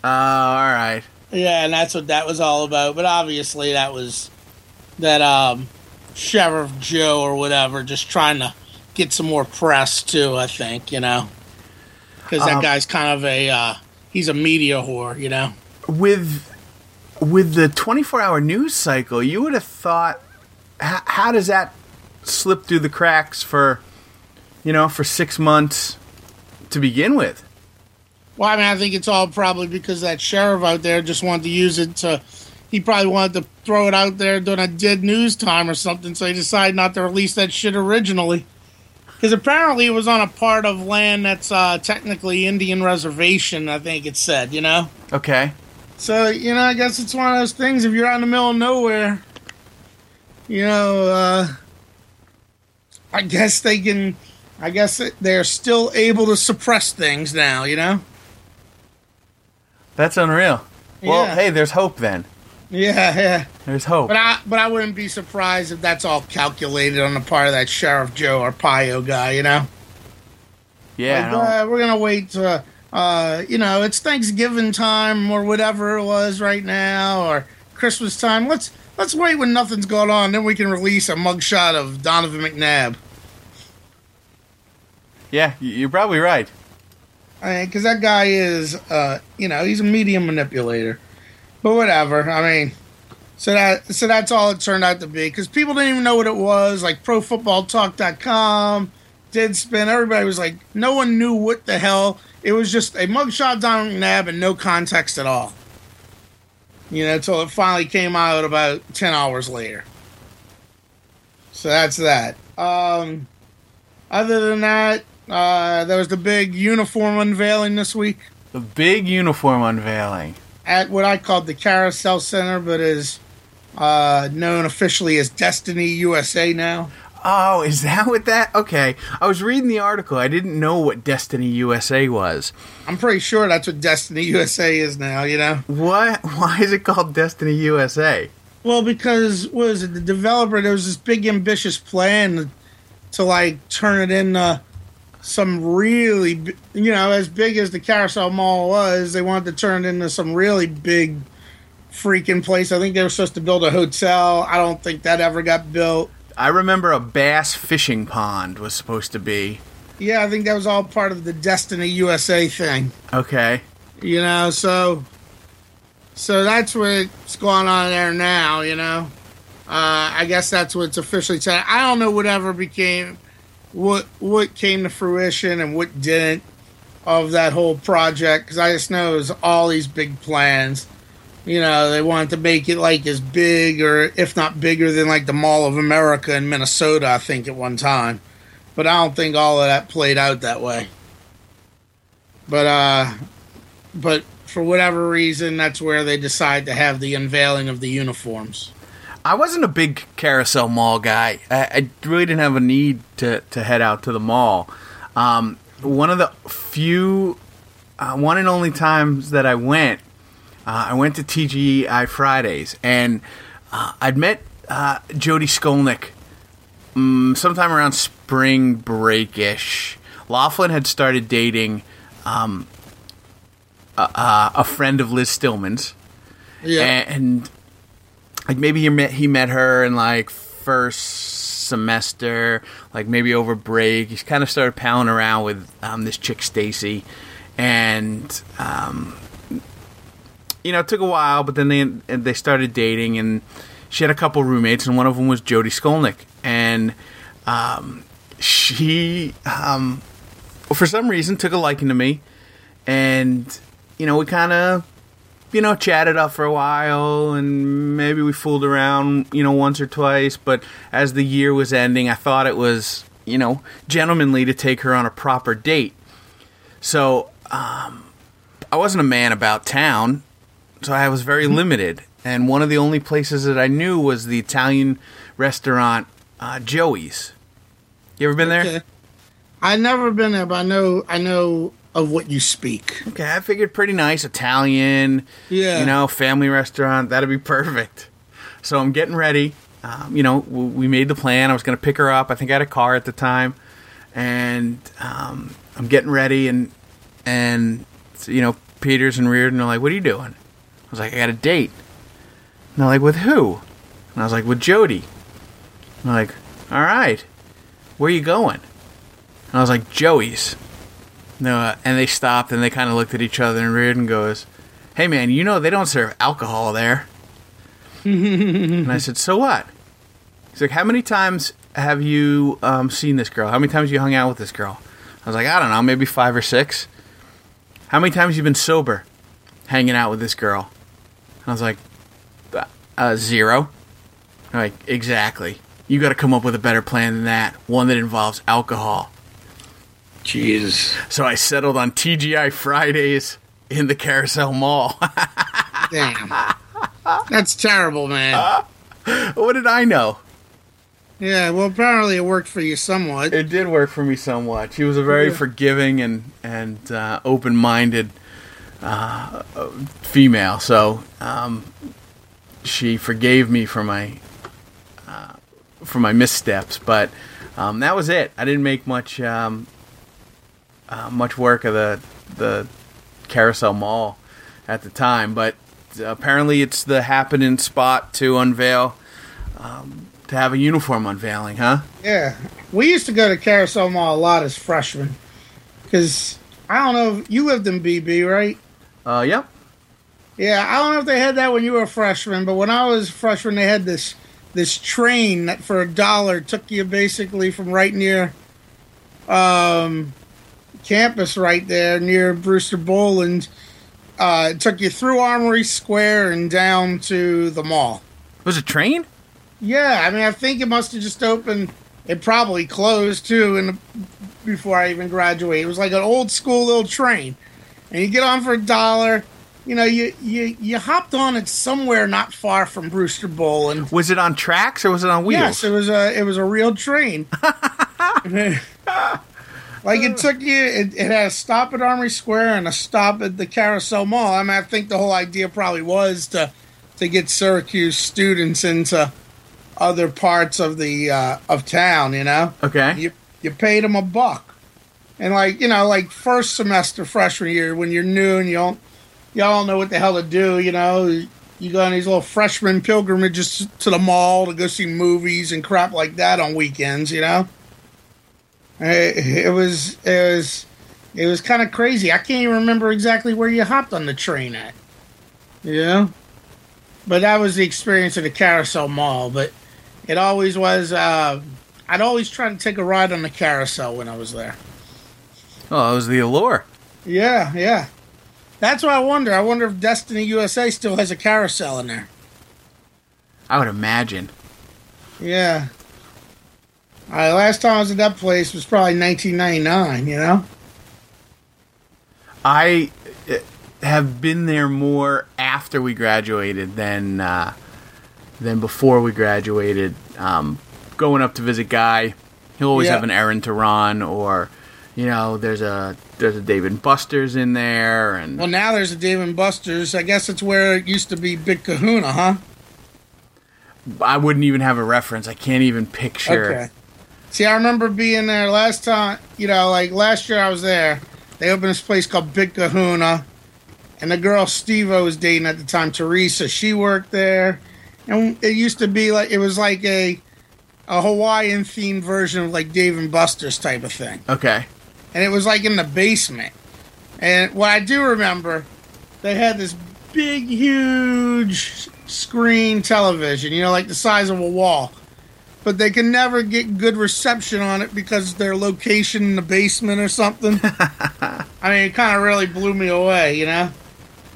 Uh, all right. Yeah, and that's what that was all about. But obviously that was that um, Sheriff Joe or whatever just trying to get some more press too. I think you know because that Um, guy's kind of a uh, he's a media whore, you know. with with the 24 hour news cycle you would have thought how, how does that slip through the cracks for you know for six months to begin with Well, I mean, I think it's all probably because that sheriff out there just wanted to use it to. He probably wanted to throw it out there during a dead news time or something, so he decided not to release that shit originally. Because apparently it was on a part of land that's uh, technically Indian reservation, I think it said, you know? okay So, you know, I guess it's one of those things if you're out in the middle of nowhere, you know, uh, I guess they can, I guess they're still able to suppress things now, you know? that's unreal well Yeah. hey there's hope then Yeah, yeah. there's hope But I but I wouldn't be surprised if that's all calculated on the part of that Sheriff Joe Arpaio guy, you know? yeah Like, uh, we're gonna wait to uh, you know, it's Thanksgiving time or whatever it was right now, or Christmas time. Let's let's wait when nothing's going on, then we can release a mugshot of Donovan McNabb. yeah you're probably right because that guy is, uh, you know, he's a media manipulator. But whatever. I mean, so that so that's all it turned out to be because people didn't even know what it was. Like ProFootballTalk.com, Deadspin, everybody was like, no one knew what the hell. It was just a mugshot Donovan McNabb and no context at all. You know, until it finally came out about ten hours later. So that's that. Um, other than that, uh, there was the big uniform unveiling this week The big uniform unveiling. at what I called the Carousel Center, but is uh, known officially as Destiny USA now. Oh, is that what that? Okay, I was reading the article. I didn't know what Destiny USA was. I'm pretty sure that's what Destiny USA is now. You know, What? Why is it called Destiny USA? well, because what was it the developer? There was this big ambitious plan to like turn it into some really, you know, as big as the Carousel Mall was. They wanted to turn it into some really big freaking place. I think they were supposed to build a hotel. I don't think that ever got built. I remember a bass fishing pond was supposed to be. Yeah, I think that was all part of the Destiny USA thing. Okay. You know, so so that's what's going on there now. You know, uh, I guess that's what's officially said. I don't know whatever became what what came to fruition and what didn't of that whole project because I just know it was all these big plans. You know, they wanted to make it like as big or if not bigger than like the Mall of America in Minnesota, I think at one time. But I don't think all of that played out that way. But uh but for whatever reason that's where they decide to have the unveiling of the uniforms. I wasn't a big carousel mall guy. I, I really didn't have a need to, to head out to the mall. Um, one of the few, uh, one and only times that I went, uh, I went to TGI Fridays, and uh, I'd met uh, Jody Skolnick um, sometime around spring break ish. Laughlin had started dating um, a, a- friend of Liz Stillman's Yeah. and like maybe he met he met her in like first semester, like maybe over break. He kind of started palling around with um, this chick Stacy, and um, you know it took a while, but then they they started dating, and she had a couple roommates, and one of them was Jody Skolnick, and um, she um, for some reason took a liking to me, and you know we kind of you know, chatted up for a while and maybe we fooled around, you know, once or twice. But as the year was ending, I thought it was, you know, gentlemanly to take her on a proper date. So, um, I wasn't a man about town, so I was very limited. And one of the only places that I knew was the Italian restaurant uh, Joey's. You ever been there? Okay. I've never been there, but I know I know of what you speak. Okay, I figured pretty nice Italian, Yeah. you know, family restaurant. That'd be perfect. So I'm getting ready. Um, you know, we made the plan. I was going to pick her up. I think I had a car at the time, and um, I'm getting ready, and and you know, Peters and Reardon are like, "What are you doing?" I was like, "I got a date." And they're like, "With who?" And I was like, "With Jody." And they're like, "All right, where are you going?" And I was like, "Joey's." No, uh, and they stopped and they kind of looked at each other, and Reardon goes, "Hey, man, you know they don't serve alcohol there." and I said, "So what?" He's like, "How many times have you um, seen this girl? How many times you hung out with this girl?" I was like, "I don't know, maybe five or six. How many times you been sober, hanging out with this girl?" And I was like, "Uh, uh, zero. Like, exactly. You got to come up with a better plan than that. One that involves alcohol. Jesus. So I settled on TGI Fridays in the Carousel Mall. Damn. That's terrible, man. what did I know? Yeah, well apparently it worked for you somewhat. It did work for me somewhat. She was a very Yeah. forgiving and and uh, open minded uh, female, so um, she forgave me for my uh, for my missteps. But um, that was it. I didn't make much um, uh, much work of the the Carousel Mall at the time, but apparently it's the happening spot to unveil um, to have a uniform unveiling, huh? Yeah. We used to go to Carousel Mall a lot as freshmen. Cause I don't know, you lived in BB, right? Uh, yep. Yeah, I don't know if they had that when you were a freshman, but when I was a freshman, they had this this train that for a dollar took you basically from right near um, campus, right there near Brewster Boland. Uh, it took you through Armory Square and down to the mall. Was a train? Yeah, I mean, I think it must have just opened. It probably closed too, and before I even graduated, it was like an old school little train, and you get on for a dollar. You know, you you you hopped on it somewhere not far from Brewster Bowl, and Was it on tracks or was it on wheels? yes, it was a it was a real train. like it took you, it, it had a stop at Armory Square and a stop at the Carousel Mall. I mean, I think the whole idea probably was to to get Syracuse students into other parts of the uh, of town. You know, okay. you you paid them a buck, and like you know, like first semester freshman year when you're new and you don't you don't know what the hell to do. You know, you go on these little freshman pilgrimages to the mall to go see movies and crap like that on weekends. You know, it, it was it was it was kind of crazy. I can't even remember exactly where you hopped on the train at. You know. But that was the experience of the Carousel Mall. But it always was. Uh, I'd always try to take a ride on the carousel when I was there. Oh, it was the allure. Yeah, yeah. That's what I wonder. I wonder if Destiny USA still has a carousel in there. I would imagine. Yeah. All right, last time I was at that place was probably 1999, you know? I uh, have been there more after we graduated than uh, than before we graduated. Um, going up to visit Guy, he'll always Yeah. have an errand to run, or you know, there's a there's a Dave and Buster's in there, and Well, now there's a Dave and Buster's. I guess it's where it used to be Big Kahuna, huh? I wouldn't even have a reference. I can't even picture. Okay. See, I remember being there last time. You know, like last year I was there. They opened this place called Big Kahuna, and the girl Steve I was dating at the time, Teresa, she worked there, and it used to be like it was like a a Hawaiian themed version of like Dave and Buster's type of thing, Okay. And it was like in the basement. And what I do remember, they had this big, huge screen television, you know, like the size of a wall. But they can never get good reception on it because their location in the basement or something. I mean, it kind of really blew me away, you know?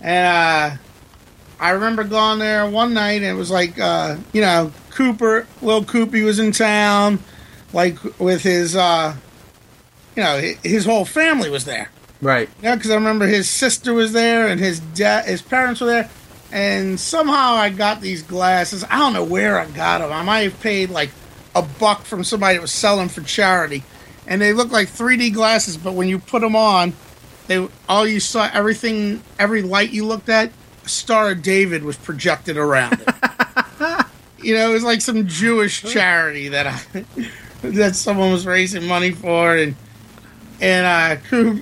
And uh, I remember going there one night and it was like, uh, you know, Cooper, little Coopy was in town, like with his, uh, you know, his whole family was there. Right. Yeah, because I remember his sister was there and his dad, his parents were there, and somehow I got these glasses. I don't know where I got them. I might have paid like a buck from somebody that was selling for charity, and they look like 3D glasses. But when you put them on, they all you saw, everything, every light you looked at, Star of David was projected around it. you know, it was like some Jewish charity that I that someone was raising money for, and and uh,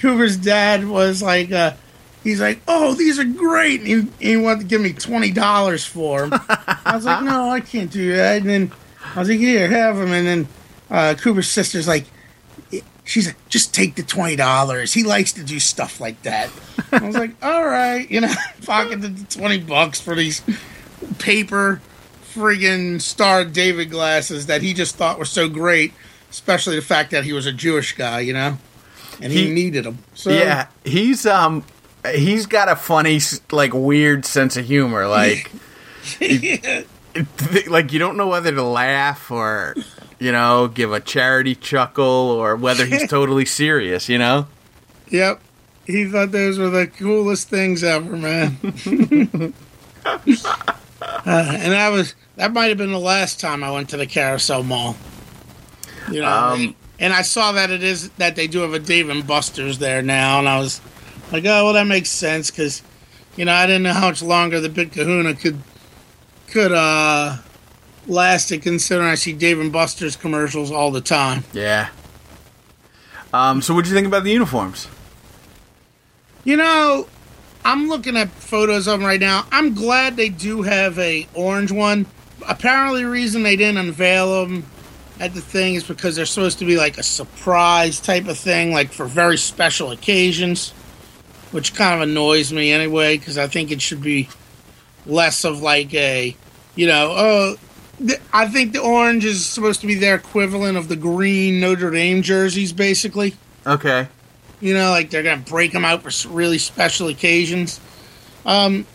Cooper's dad was like, uh, he's like, oh, these are great. And he, he wanted to give me twenty dollars for them. I was like, no, I can't do that. And then I was like, here, have them. And then uh, Cooper's sister's like, she's like, just take the twenty dollars. He likes to do stuff like that. I was like, all right, you know, pocketed the twenty bucks for these paper friggin' Star David glasses that he just thought were so great, especially the fact that he was a Jewish guy, you know, and he, He- needed them. So Yeah, he's um he's got a funny like weird sense of humor like like you don't know whether to laugh or you know give a charity chuckle or whether he's totally serious, you know? Yep. He thought those were the coolest things ever, man. uh, and that was that might have been the last time I went to the Carousel Mall. You know, Um, and I saw that it is that they do have a Dave and Buster's there now, and I was like, oh well, that makes sense because you know I didn't know how much longer the Big Kahuna could could uh last it considering I see Dave and Buster's commercials all the time. Yeah. Um so what do you think about the uniforms? You know, I'm looking at photos of them right now. I'm glad they do have a orange one. Apparently, the reason they didn't unveil them at the thing is because they're supposed to be like a surprise type of thing, like for very special occasions. which kind of annoys me anyway because I think it should be less of like a, you know, oh, th- I think the orange is supposed to be their equivalent of the green Notre Dame jerseys, basically. Okay. You know, like they're gonna break them out for really special occasions. Um,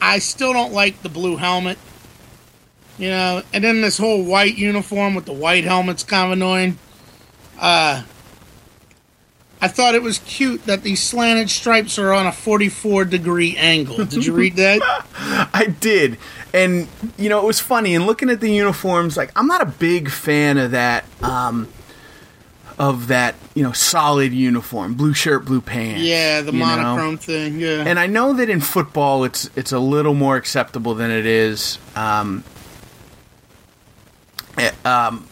I still don't like the blue helmet. You know, and then this whole white uniform with the white helmet's kind of annoying. Uh, I thought it was cute that these slanted stripes are on a 44 degree angle. Did you read that? I did. And you know, it was funny and looking at the uniforms, like I'm not a big fan of that um of that, you know, solid uniform, blue shirt, blue pants. Yeah, the you know? monochrome thing. Yeah. And I know that in football it's it's a little more acceptable than it is um um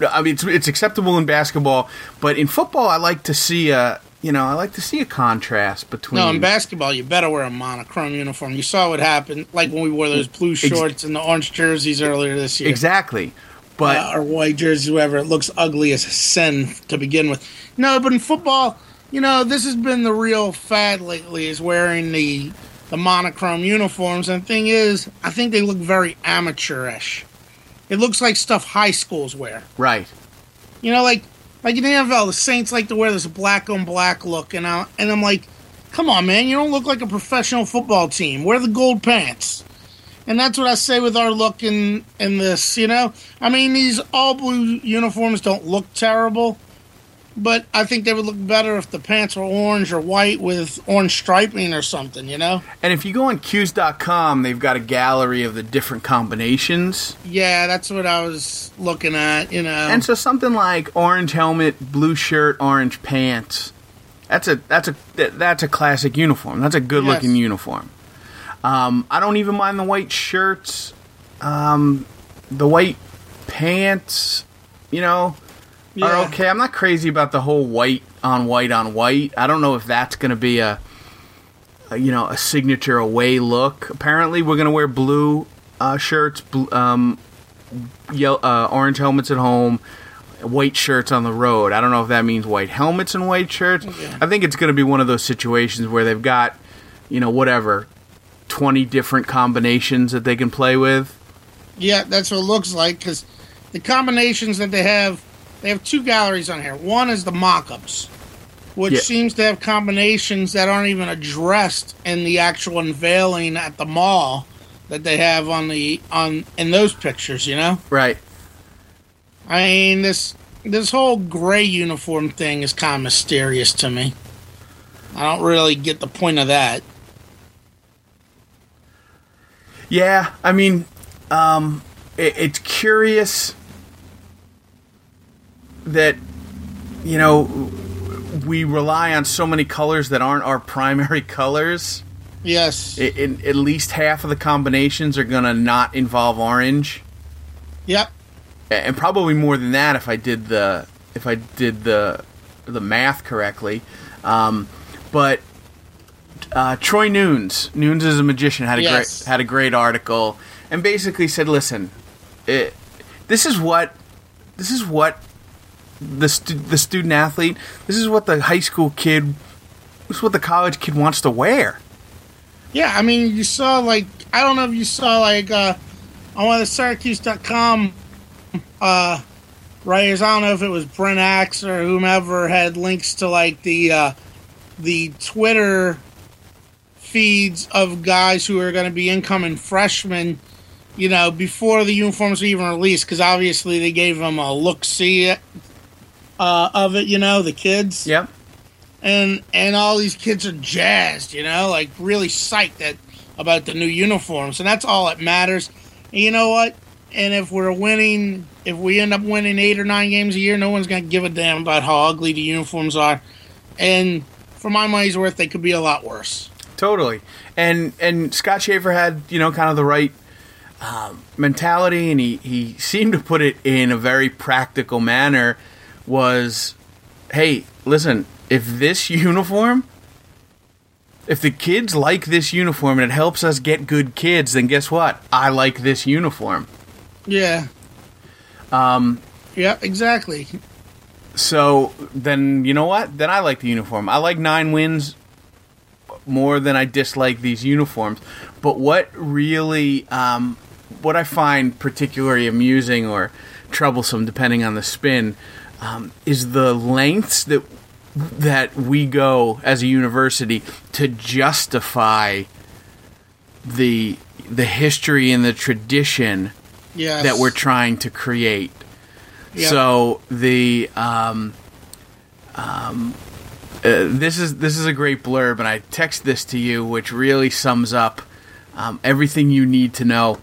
I mean, it's, it's acceptable in basketball, but in football, I like to see a, you know, I like to see a contrast between. no, in basketball, you better wear a monochrome uniform. You saw what happened, like when we wore those blue shorts and the orange jerseys earlier this year. exactly, but uh, or white jerseys, whoever. It looks ugly as sin to begin with. No, but in football, you know, this has been the real fad lately is wearing the the monochrome uniforms. And the thing is, I think they look very amateurish. It looks like stuff high schools wear. right, You know, like like in the NFL, the Saints like to wear this black on black look, and I, and I'm like, come on, man, you don't look like a professional football team. Wear the gold pants. And that's what I say with our look in in this. You know, I mean, these all blue uniforms don't look terrible, but I think they would look better if the pants were orange or white with orange striping or something. You know? and if you go on Cuse.com, they've got a gallery of the different combinations, Yeah, that's what I was looking at. You know, and so something like orange helmet, blue shirt, orange pants. That's a that's a that's a classic uniform. That's a good looking Yes. uniform. Um, I don't even mind the white shirts, um, the white pants. You know, Yeah. are okay. I'm not crazy about the whole white on white on white. I don't know if that's going to be a, a, you know, a signature away look. Apparently, we're going to wear blue uh, shirts, bl- um, yellow, uh, orange helmets at home, white shirts on the road. I don't know if that means white helmets and white shirts. I think it's going to be one of those situations where they've got, you know, whatever, 20 different combinations that they can play with. Yeah, that's what it looks like because the combinations that they have, they have two galleries on here. One is the mock-ups, which Yeah. seems to have combinations that aren't even addressed in the actual unveiling at the mall that they have on the on in those pictures. You know, Right. I mean this this whole gray uniform thing is kind of mysterious to me. I don't really get the point of that. Yeah, I mean, um, it, it's curious that you know we rely on so many colors that aren't our primary colors. Yes. I in, at least half of the combinations are gonna not involve orange, yep. And probably more than that if I did the if I did the the math correctly. Um, but uh, Troy Nunes, Nunes is a magician, had a Yes. great had a great article, and basically said, "Listen, it, this is what this is what the stu- the student athlete, this is what the high school kid, this is what the college kid wants to wear." Yeah, I mean, you saw like I don't know if you saw like uh, on one of the Syracuse.com uh, writers. I don't know if it was Brent Axe or whomever had links to like the uh, the Twitter feeds of guys who are going to be incoming freshmen. You know, before the uniforms were even released, because obviously they gave them a look see uh, of it. You know, the kids Yep. and and all these kids are jazzed, you know, like really psyched that about the new uniforms, and that's all that matters. And you know what? And if we're winning, if we end up winning eight or nine games a year, no one's gonna give a damn about how ugly the uniforms are. And for my money's worth, they could be a lot worse. Totally. And and Scott Shafer had, you know, kind of the right um, mentality and he, he seemed to put it in a very practical manner was hey, listen, if this uniform if the kids like this uniform and it helps us get good kids, then guess what? I like this uniform. Yeah. Um. Yeah. Exactly. So then you know what? Then I like the uniform. I like nine wins more than I dislike these uniforms. But what really, um, what I find particularly amusing or troublesome, depending on the spin, um, is the lengths that that we go as a university to justify the the history and the tradition Yes. that we're trying to create. Yep. So the um, um, uh, this is this is a great blurb, and I text this to you, which really sums up um, everything you need to know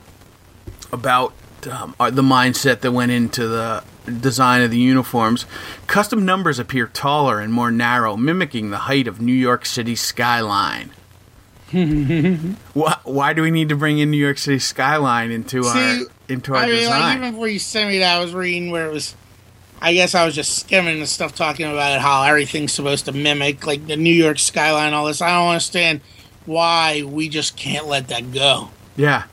about um, uh, the mindset that went into the design of the uniforms. Custom numbers appear taller and more narrow, mimicking the height of New York City's skyline. why, why do we need to bring in New York City skyline into our into our I mean, design? like even before you sent me that, I was reading where it was. I guess I was just skimming the stuff talking about it, how everything's supposed to mimic like the New York skyline, all this. I don't understand why we just can't let that go. yeah,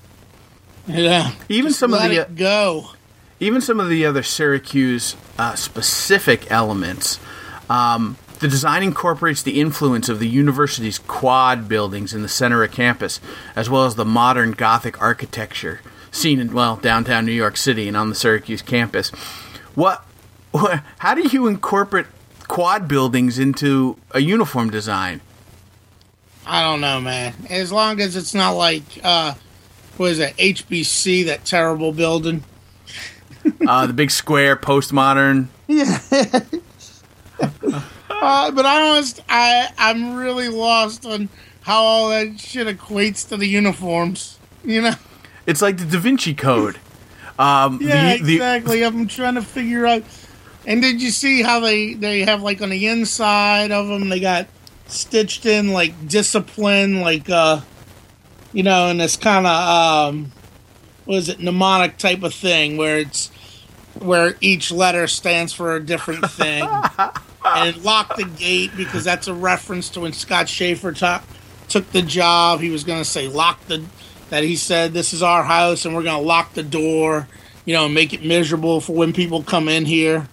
Yeah, even some of the it uh, go. Even some of the other Syracuse uh, specific elements. Um, the design incorporates the influence of the university's quad buildings in the center of campus, as well as the modern Gothic architecture seen in well downtown New York City and on the Syracuse campus. What? what how do you incorporate quad buildings into a uniform design? I don't know, man. As long as it's not like uh, what is it, HBC, that terrible building. Uh, the big square postmodern. Yeah. Uh, but I don't. I I'm really lost on how all that shit equates to the uniforms. You know. It's like the Da Vinci Code. Um, Yeah, the, the, exactly. I'm trying to figure out. And did you see how they they have like on the inside of them they got stitched in like discipline, like uh, you know, in this kind of um, what is it, mnemonic type of thing where it's where each letter stands for a different thing, and lock the gate because that's a reference to when Scott Shafer ta- took the job. He was going to say lock the that he said this is our house and we're going to lock the door, you know, make it miserable for when people come in here.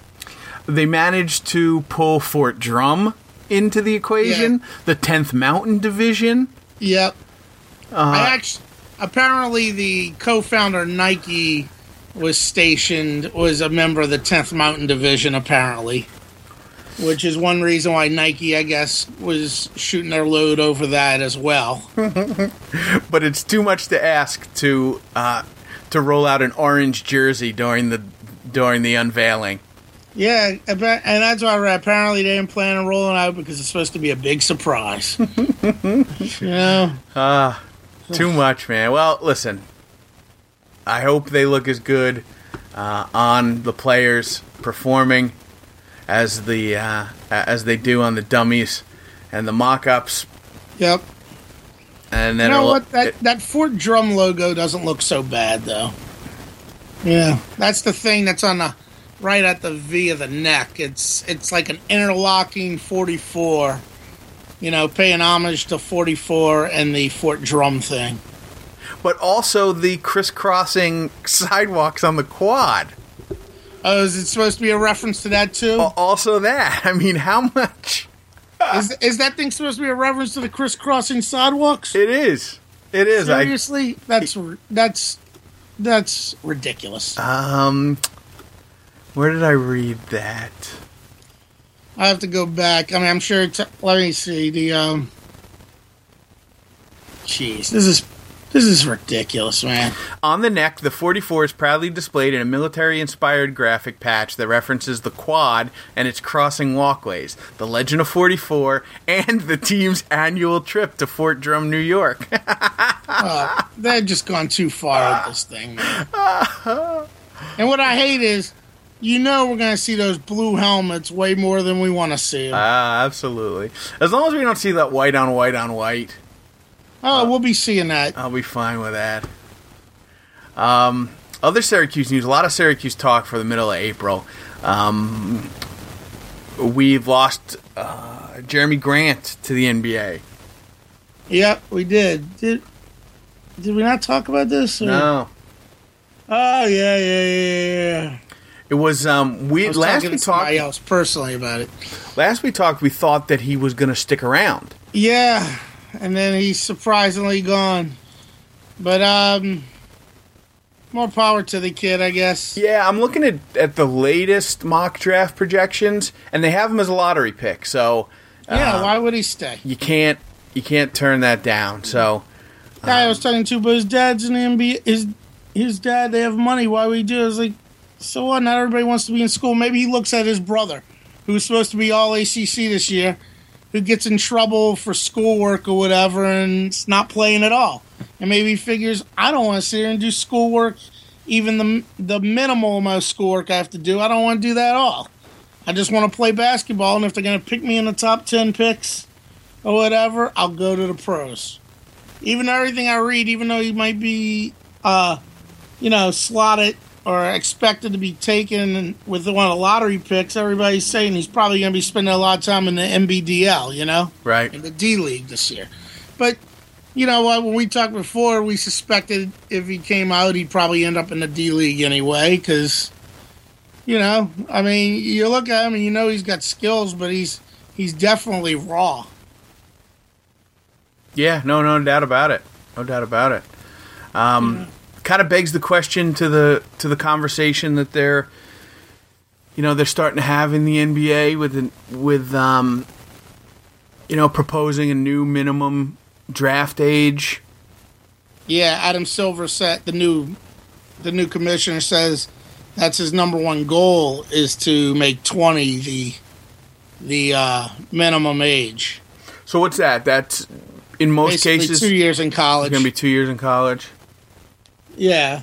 they managed to pull Fort Drum into the equation, the 10th Mountain Division. Yep. Uh-huh. I actually apparently the co-founder Nike was stationed was a member of the 10th Mountain Division apparently. Which is one reason why Nike, I guess, was shooting their load over that as well. But it's too much to ask to uh, to roll out an orange jersey during the during the unveiling. Yeah, and that's why apparently they didn't plan on rolling out because it's supposed to be a big surprise. you know, Too much, man. Well, listen. I hope they look as good uh, on the players performing as the uh, as they do on the dummies and the mock-ups. yep. And then You know what? That it- that Fort Drum logo doesn't look so bad though. Yeah, that's the thing that's on the right at the V of the neck. It's it's like an interlocking 44. You know, paying homage to 44 and the Fort Drum thing. But also the crisscrossing sidewalks on the quad. Oh, is it supposed to be a reference to that too? Al- Also, that. I mean, how much? Is is that thing supposed to be a reference to the crisscrossing sidewalks? It is. It is. I, Seriously, that's that's that's ridiculous. um, where did I read that? I have to go back. I mean, I'm sure. It's, let me see the. um Jeez, this is this is ridiculous, man. On the neck, the 44 is proudly displayed in a military inspired graphic patch that references the quad and its crossing walkways, the Legend of 44, and the team's annual trip to Fort Drum, New York. They've just gone too far with this thing, man. and what I hate is, you know, we're gonna see those blue helmets way more than we want to see 'em. Ah, absolutely. As long as we don't see that white on white on white. Oh, we'll be seeing that. I'll be fine with that. Um, other Syracuse news. A lot of Syracuse talk for the middle of April. Um, we've lost uh, Jerami Grant to the NBA. Yep, we did. Did did we not talk about this? or- No, Oh yeah, yeah, yeah, yeah. it was um, we was last we talked. else personally about it. Last we talked, we thought that he was going to stick around. Yeah, and then he's surprisingly gone. But um, more power to the kid, I guess. Yeah, I'm looking at, at the latest mock draft projections, and they have him as a lottery pick. So Yeah, uh, why would he stay? you can't you can't turn that down. So guy I was talking to, but his dad's in the NBA. His his dad, they have money. Why would he do? it? I was like, so what? Not everybody wants to be in school. Maybe he looks at his brother, who's supposed to be all ACC this year, who gets in trouble for schoolwork or whatever, and it's not playing at all. And maybe figures, I don't want to sit here and do schoolwork, even the the minimal amount of schoolwork I have to do. I don't want to do that at all. I just want to play basketball, and if they're going to pick me in the top ten picks or whatever, I'll go to the pros even everything I read, even though he might be, uh, you know, slotted or expected to be taken with one of the lottery picks, everybody's saying he's probably going to be spending a lot of time in the NBDL, you know, right, in the D League this year. But you know what? When we talked before, we suspected if he came out, he'd probably end up in the D League anyway, because. You know, I mean, you look at him and you know he's got skills, but he's he's definitely raw. yeah, no, no doubt about it, no doubt about it. Um, Kind of begs the question to the to the conversation that they're, you know, they're starting to have in the NBA with an- with um, you know, proposing a new minimum draft age. Yeah, Adam Silver said the new the new commissioner says that's his number one goal is to make twenty the the uh, minimum age. So what's that? That's in most Basically, cases two years in college. It's gonna be two years in college. Yeah,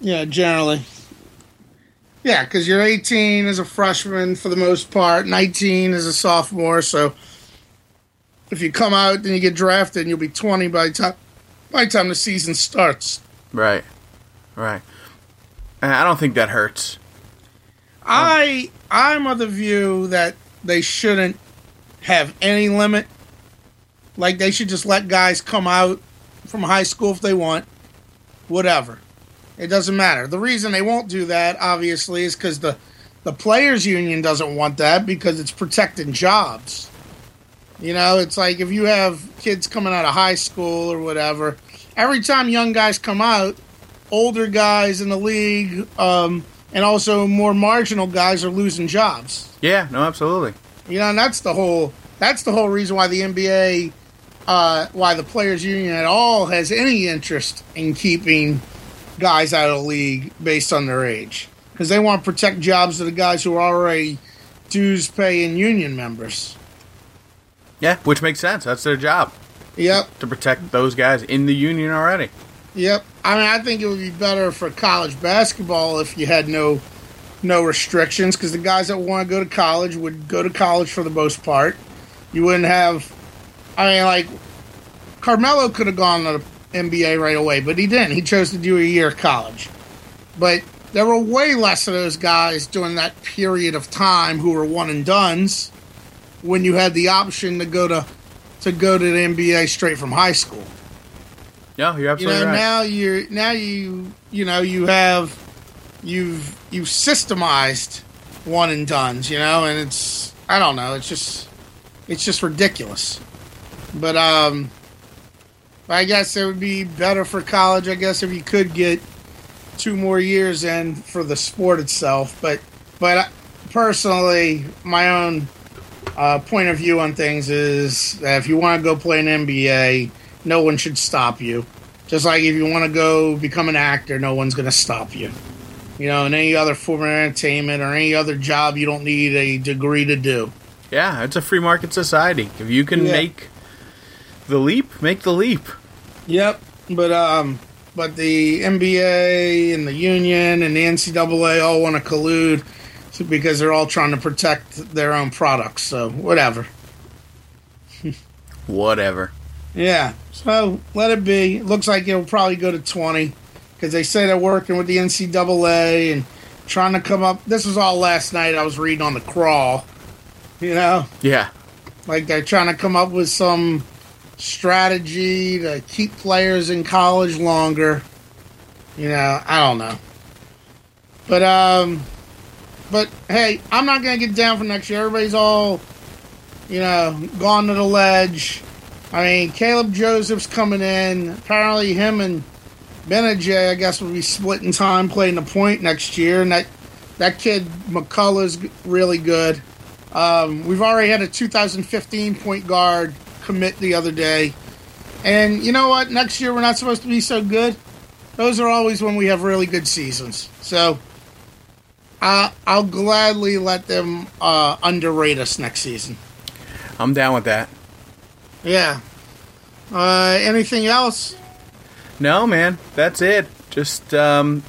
yeah, generally. Yeah, because you're 18 as a freshman for the most part, 19 as a sophomore. So if you come out and you get drafted, and you'll be 20 by the time by the time the season starts. Right, right. And I don't think that hurts. I um, I'm of the view that they shouldn't have any limit. Like they should just let guys come out from high school if they want, whatever. It doesn't matter. The reason they won't do that, obviously, is because the the players' union doesn't want that because it's protecting jobs. You know, it's like if you have kids coming out of high school or whatever, every time young guys come out, older guys in the league, um, and also more marginal guys are losing jobs. Yeah, no, absolutely. You know, and that's the whole that's the whole reason why the NBA, uh, why the players' union at all has any interest in keeping guys out of the league based on their age, because they want to protect jobs of the guys who are already dues paying union members. Yeah, which makes sense. That's their job Yep, to protect those guys in the union already. yep. I mean, I think it would be better for college basketball if you had no no restrictions, because the guys that want to go to college would go to college for the most part. You wouldn't have. I mean, like Carmelo could have gone to the NBA right away, but he didn't. He chose to do a year of college. But there were way less of those guys during that period of time who were one and duns when you had the option to go to to go to the NBA straight from high school. Yeah, you're absolutely You know, right. now you're now you you know you have you've you've systemized one and duns, you know, and it's I don't know, it's just it's just ridiculous. But um I guess it would be better for college, I guess, if you could get two more years in for the sport itself. But but personally, my own uh, point of view on things is that if you want to go play an NBA, no one should stop you. Just like if you want to go become an actor, no one's going to stop you. You know, in any other form of entertainment or any other job, you don't need a degree to do. Yeah, it's a free market society. If you can Yeah. make the leap, make the leap. Yep. But um, but the NBA and the union and the NCAA all want to collude because they're all trying to protect their own products. So whatever. Whatever. Yeah. So let it be. It looks like it'll probably go to 20 because they say they're working with the NCAA and trying to come up. This was all last night. I was reading on the crawl. You know, Yeah. like they're trying to come up with some strategy to keep players in college longer. You know, I don't know. But um but hey, I'm not to get down for next year. Everybody's all you know, gone to the ledge. I mean, Kaleb Joseph's coming in. Apparently, him and Gbinije, I guess, will be splitting time playing the point next year. And that that kid McCullough's really good. Um, we've already had a 2015 point guard commit the other day. And you know what? Next year we're not supposed to be so good. Those are always when we have really good seasons. So uh, I'll gladly let them uh, underrate us next season. I'm down with that. Yeah. Uh, anything else? No, man, that's it. Just um,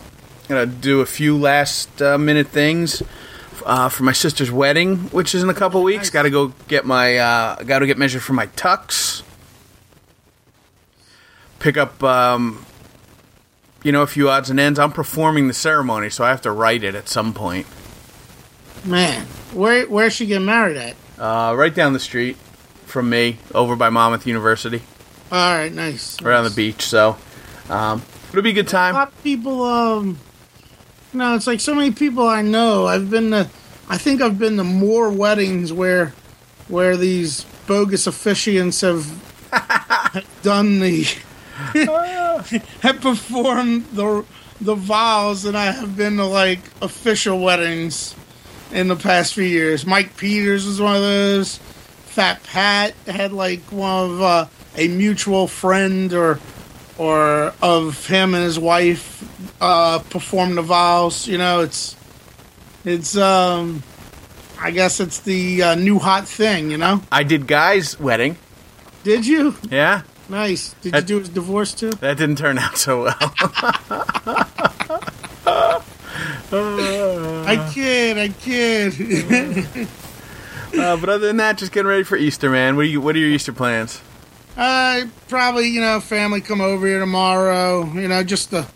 gonna do a few last uh, minute things uh, for my sister's wedding, which is in a couple weeks. Nice. Got to go get my uh, got to get measured for my tux. Pick up, um, you know, a few odds and ends. I'm performing the ceremony, so I have to write it at some point. Man, where where's she getting married at? Uh, right down the street from me, over by Monmouth University, All right, nice. right on the beach. So um, it'll be a good time. A lot of people, um, no, it's like so many people I know. I've been to, I think I've been to more weddings where, where these bogus officiants have done the, have performed the the vows than I have been to like official weddings in the past few years. Mike Peters was one of those. Fat Pat had like one of uh, a mutual friend or or of him and his wife uh, perform the vows. You know, it's it's um, I guess it's the uh, new hot thing. You know, I did Guy's wedding. did you? Yeah, Nice. Did you do his divorce too? that didn't turn out so well. I kid. I kid. Uh, but other than that, just getting ready for Easter, man. What are you? What are your Easter plans? Uh, probably you know family come over here tomorrow. You know, just the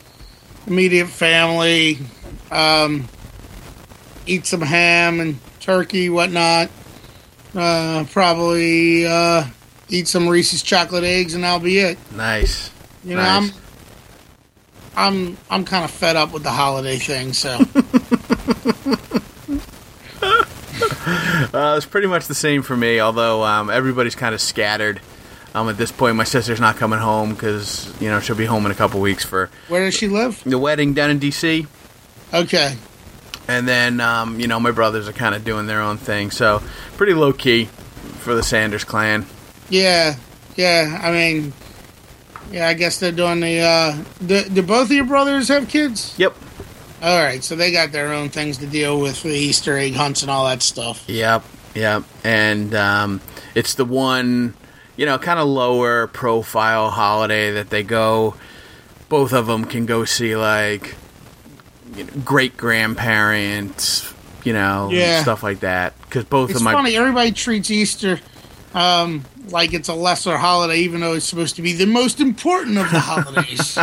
immediate family. Um, eat some ham and turkey, whatnot. Uh, probably uh, eat some Reese's chocolate eggs, and that'll be it. Nice. You know, Nice. I'm I'm I'm kind of fed up with the holiday thing, so Uh, it's pretty much the same for me. Although um, everybody's kind of scattered. Um, at this point, my sister's not coming home because you know she'll be home in a couple weeks for where does she live? the wedding down in D.C. Okay, And then um, you know my brothers are kind of doing their own thing. So pretty low key for the Sanders clan. yeah, yeah. I mean, yeah. I guess they're doing the. Uh, do, do both of your brothers have kids? Yep. All right, so they got their own things to deal with, the Easter egg hunts and all that stuff. Yep, yep. And um, it's the one, you know, kind of lower profile holiday that they go. Both of them can go see like you know, great grandparents, you know, Yeah. stuff like that. Because both It's of my funny. Everybody treats Easter um, like it's a lesser holiday, even though it's supposed to be the most important of the holidays.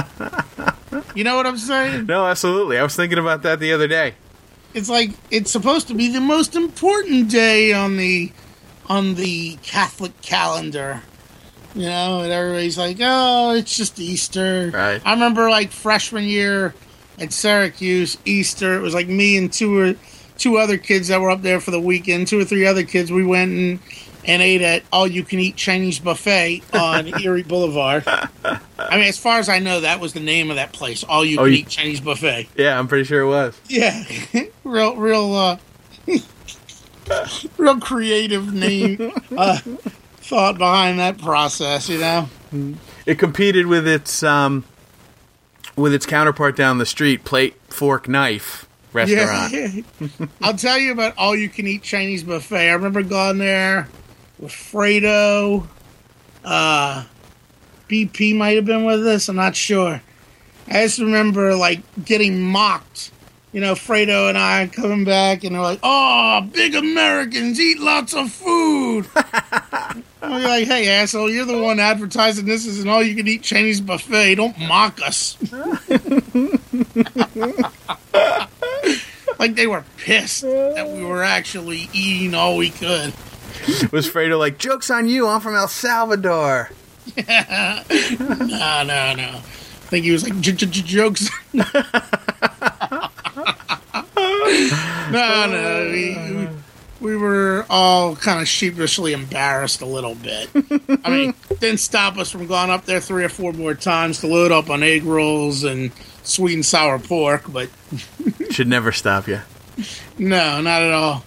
you know what I'm saying? no, absolutely. I was thinking about that the other day. It's like it's supposed to be the most important day on the on the Catholic calendar. You know, and everybody's like, "Oh, it's just Easter." Right. I remember like freshman year at Syracuse, Easter. It was like me and two or two other kids that were up there for the weekend. Two or three other kids. We went and and ate at all you can eat Chinese buffet on Erie Boulevard. I mean, as far as I know, that was the name of that place. All you Oh, can you- eat Chinese buffet. Yeah, I'm pretty sure it was. Yeah, real, real, uh, real creative name uh, thought behind that process. You know, It competed with its um, with its counterpart down the street, plate, fork, knife restaurant. yeah. I'll tell you about all you can eat Chinese buffet. I remember going there with Fredo. Uh, BP might have been with us. I'm not sure. I just remember like getting mocked. You know, Fredo and I coming back, and they're like, "Oh, big Americans eat lots of food." I'm like, "Hey, asshole, you're the one advertising this as an all-you-can-eat Chinese buffet. Don't mock us." like they were pissed that we were actually eating all we could. Was Fredo like, joke's on you, I'm from El Salvador. Yeah. No, no, no. I think he was like jokes. No, no. We, we were all kind of sheepishly embarrassed a little bit. I mean, didn't stop us from going up there three or four more times to load up on egg rolls and sweet and sour pork, but Should never stop you. no, not at all.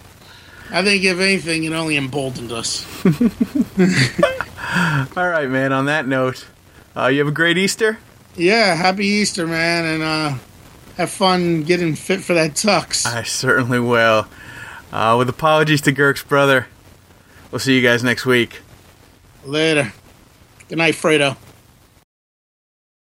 I think if anything, it only emboldened us. All right, man. On that note, uh, you have a great Easter. Yeah, happy Easter, man, and uh, have fun getting fit for that tux. I certainly will. Uh, with apologies to Girk's brother. We'll see you guys next week. Later. Good night, Fredo.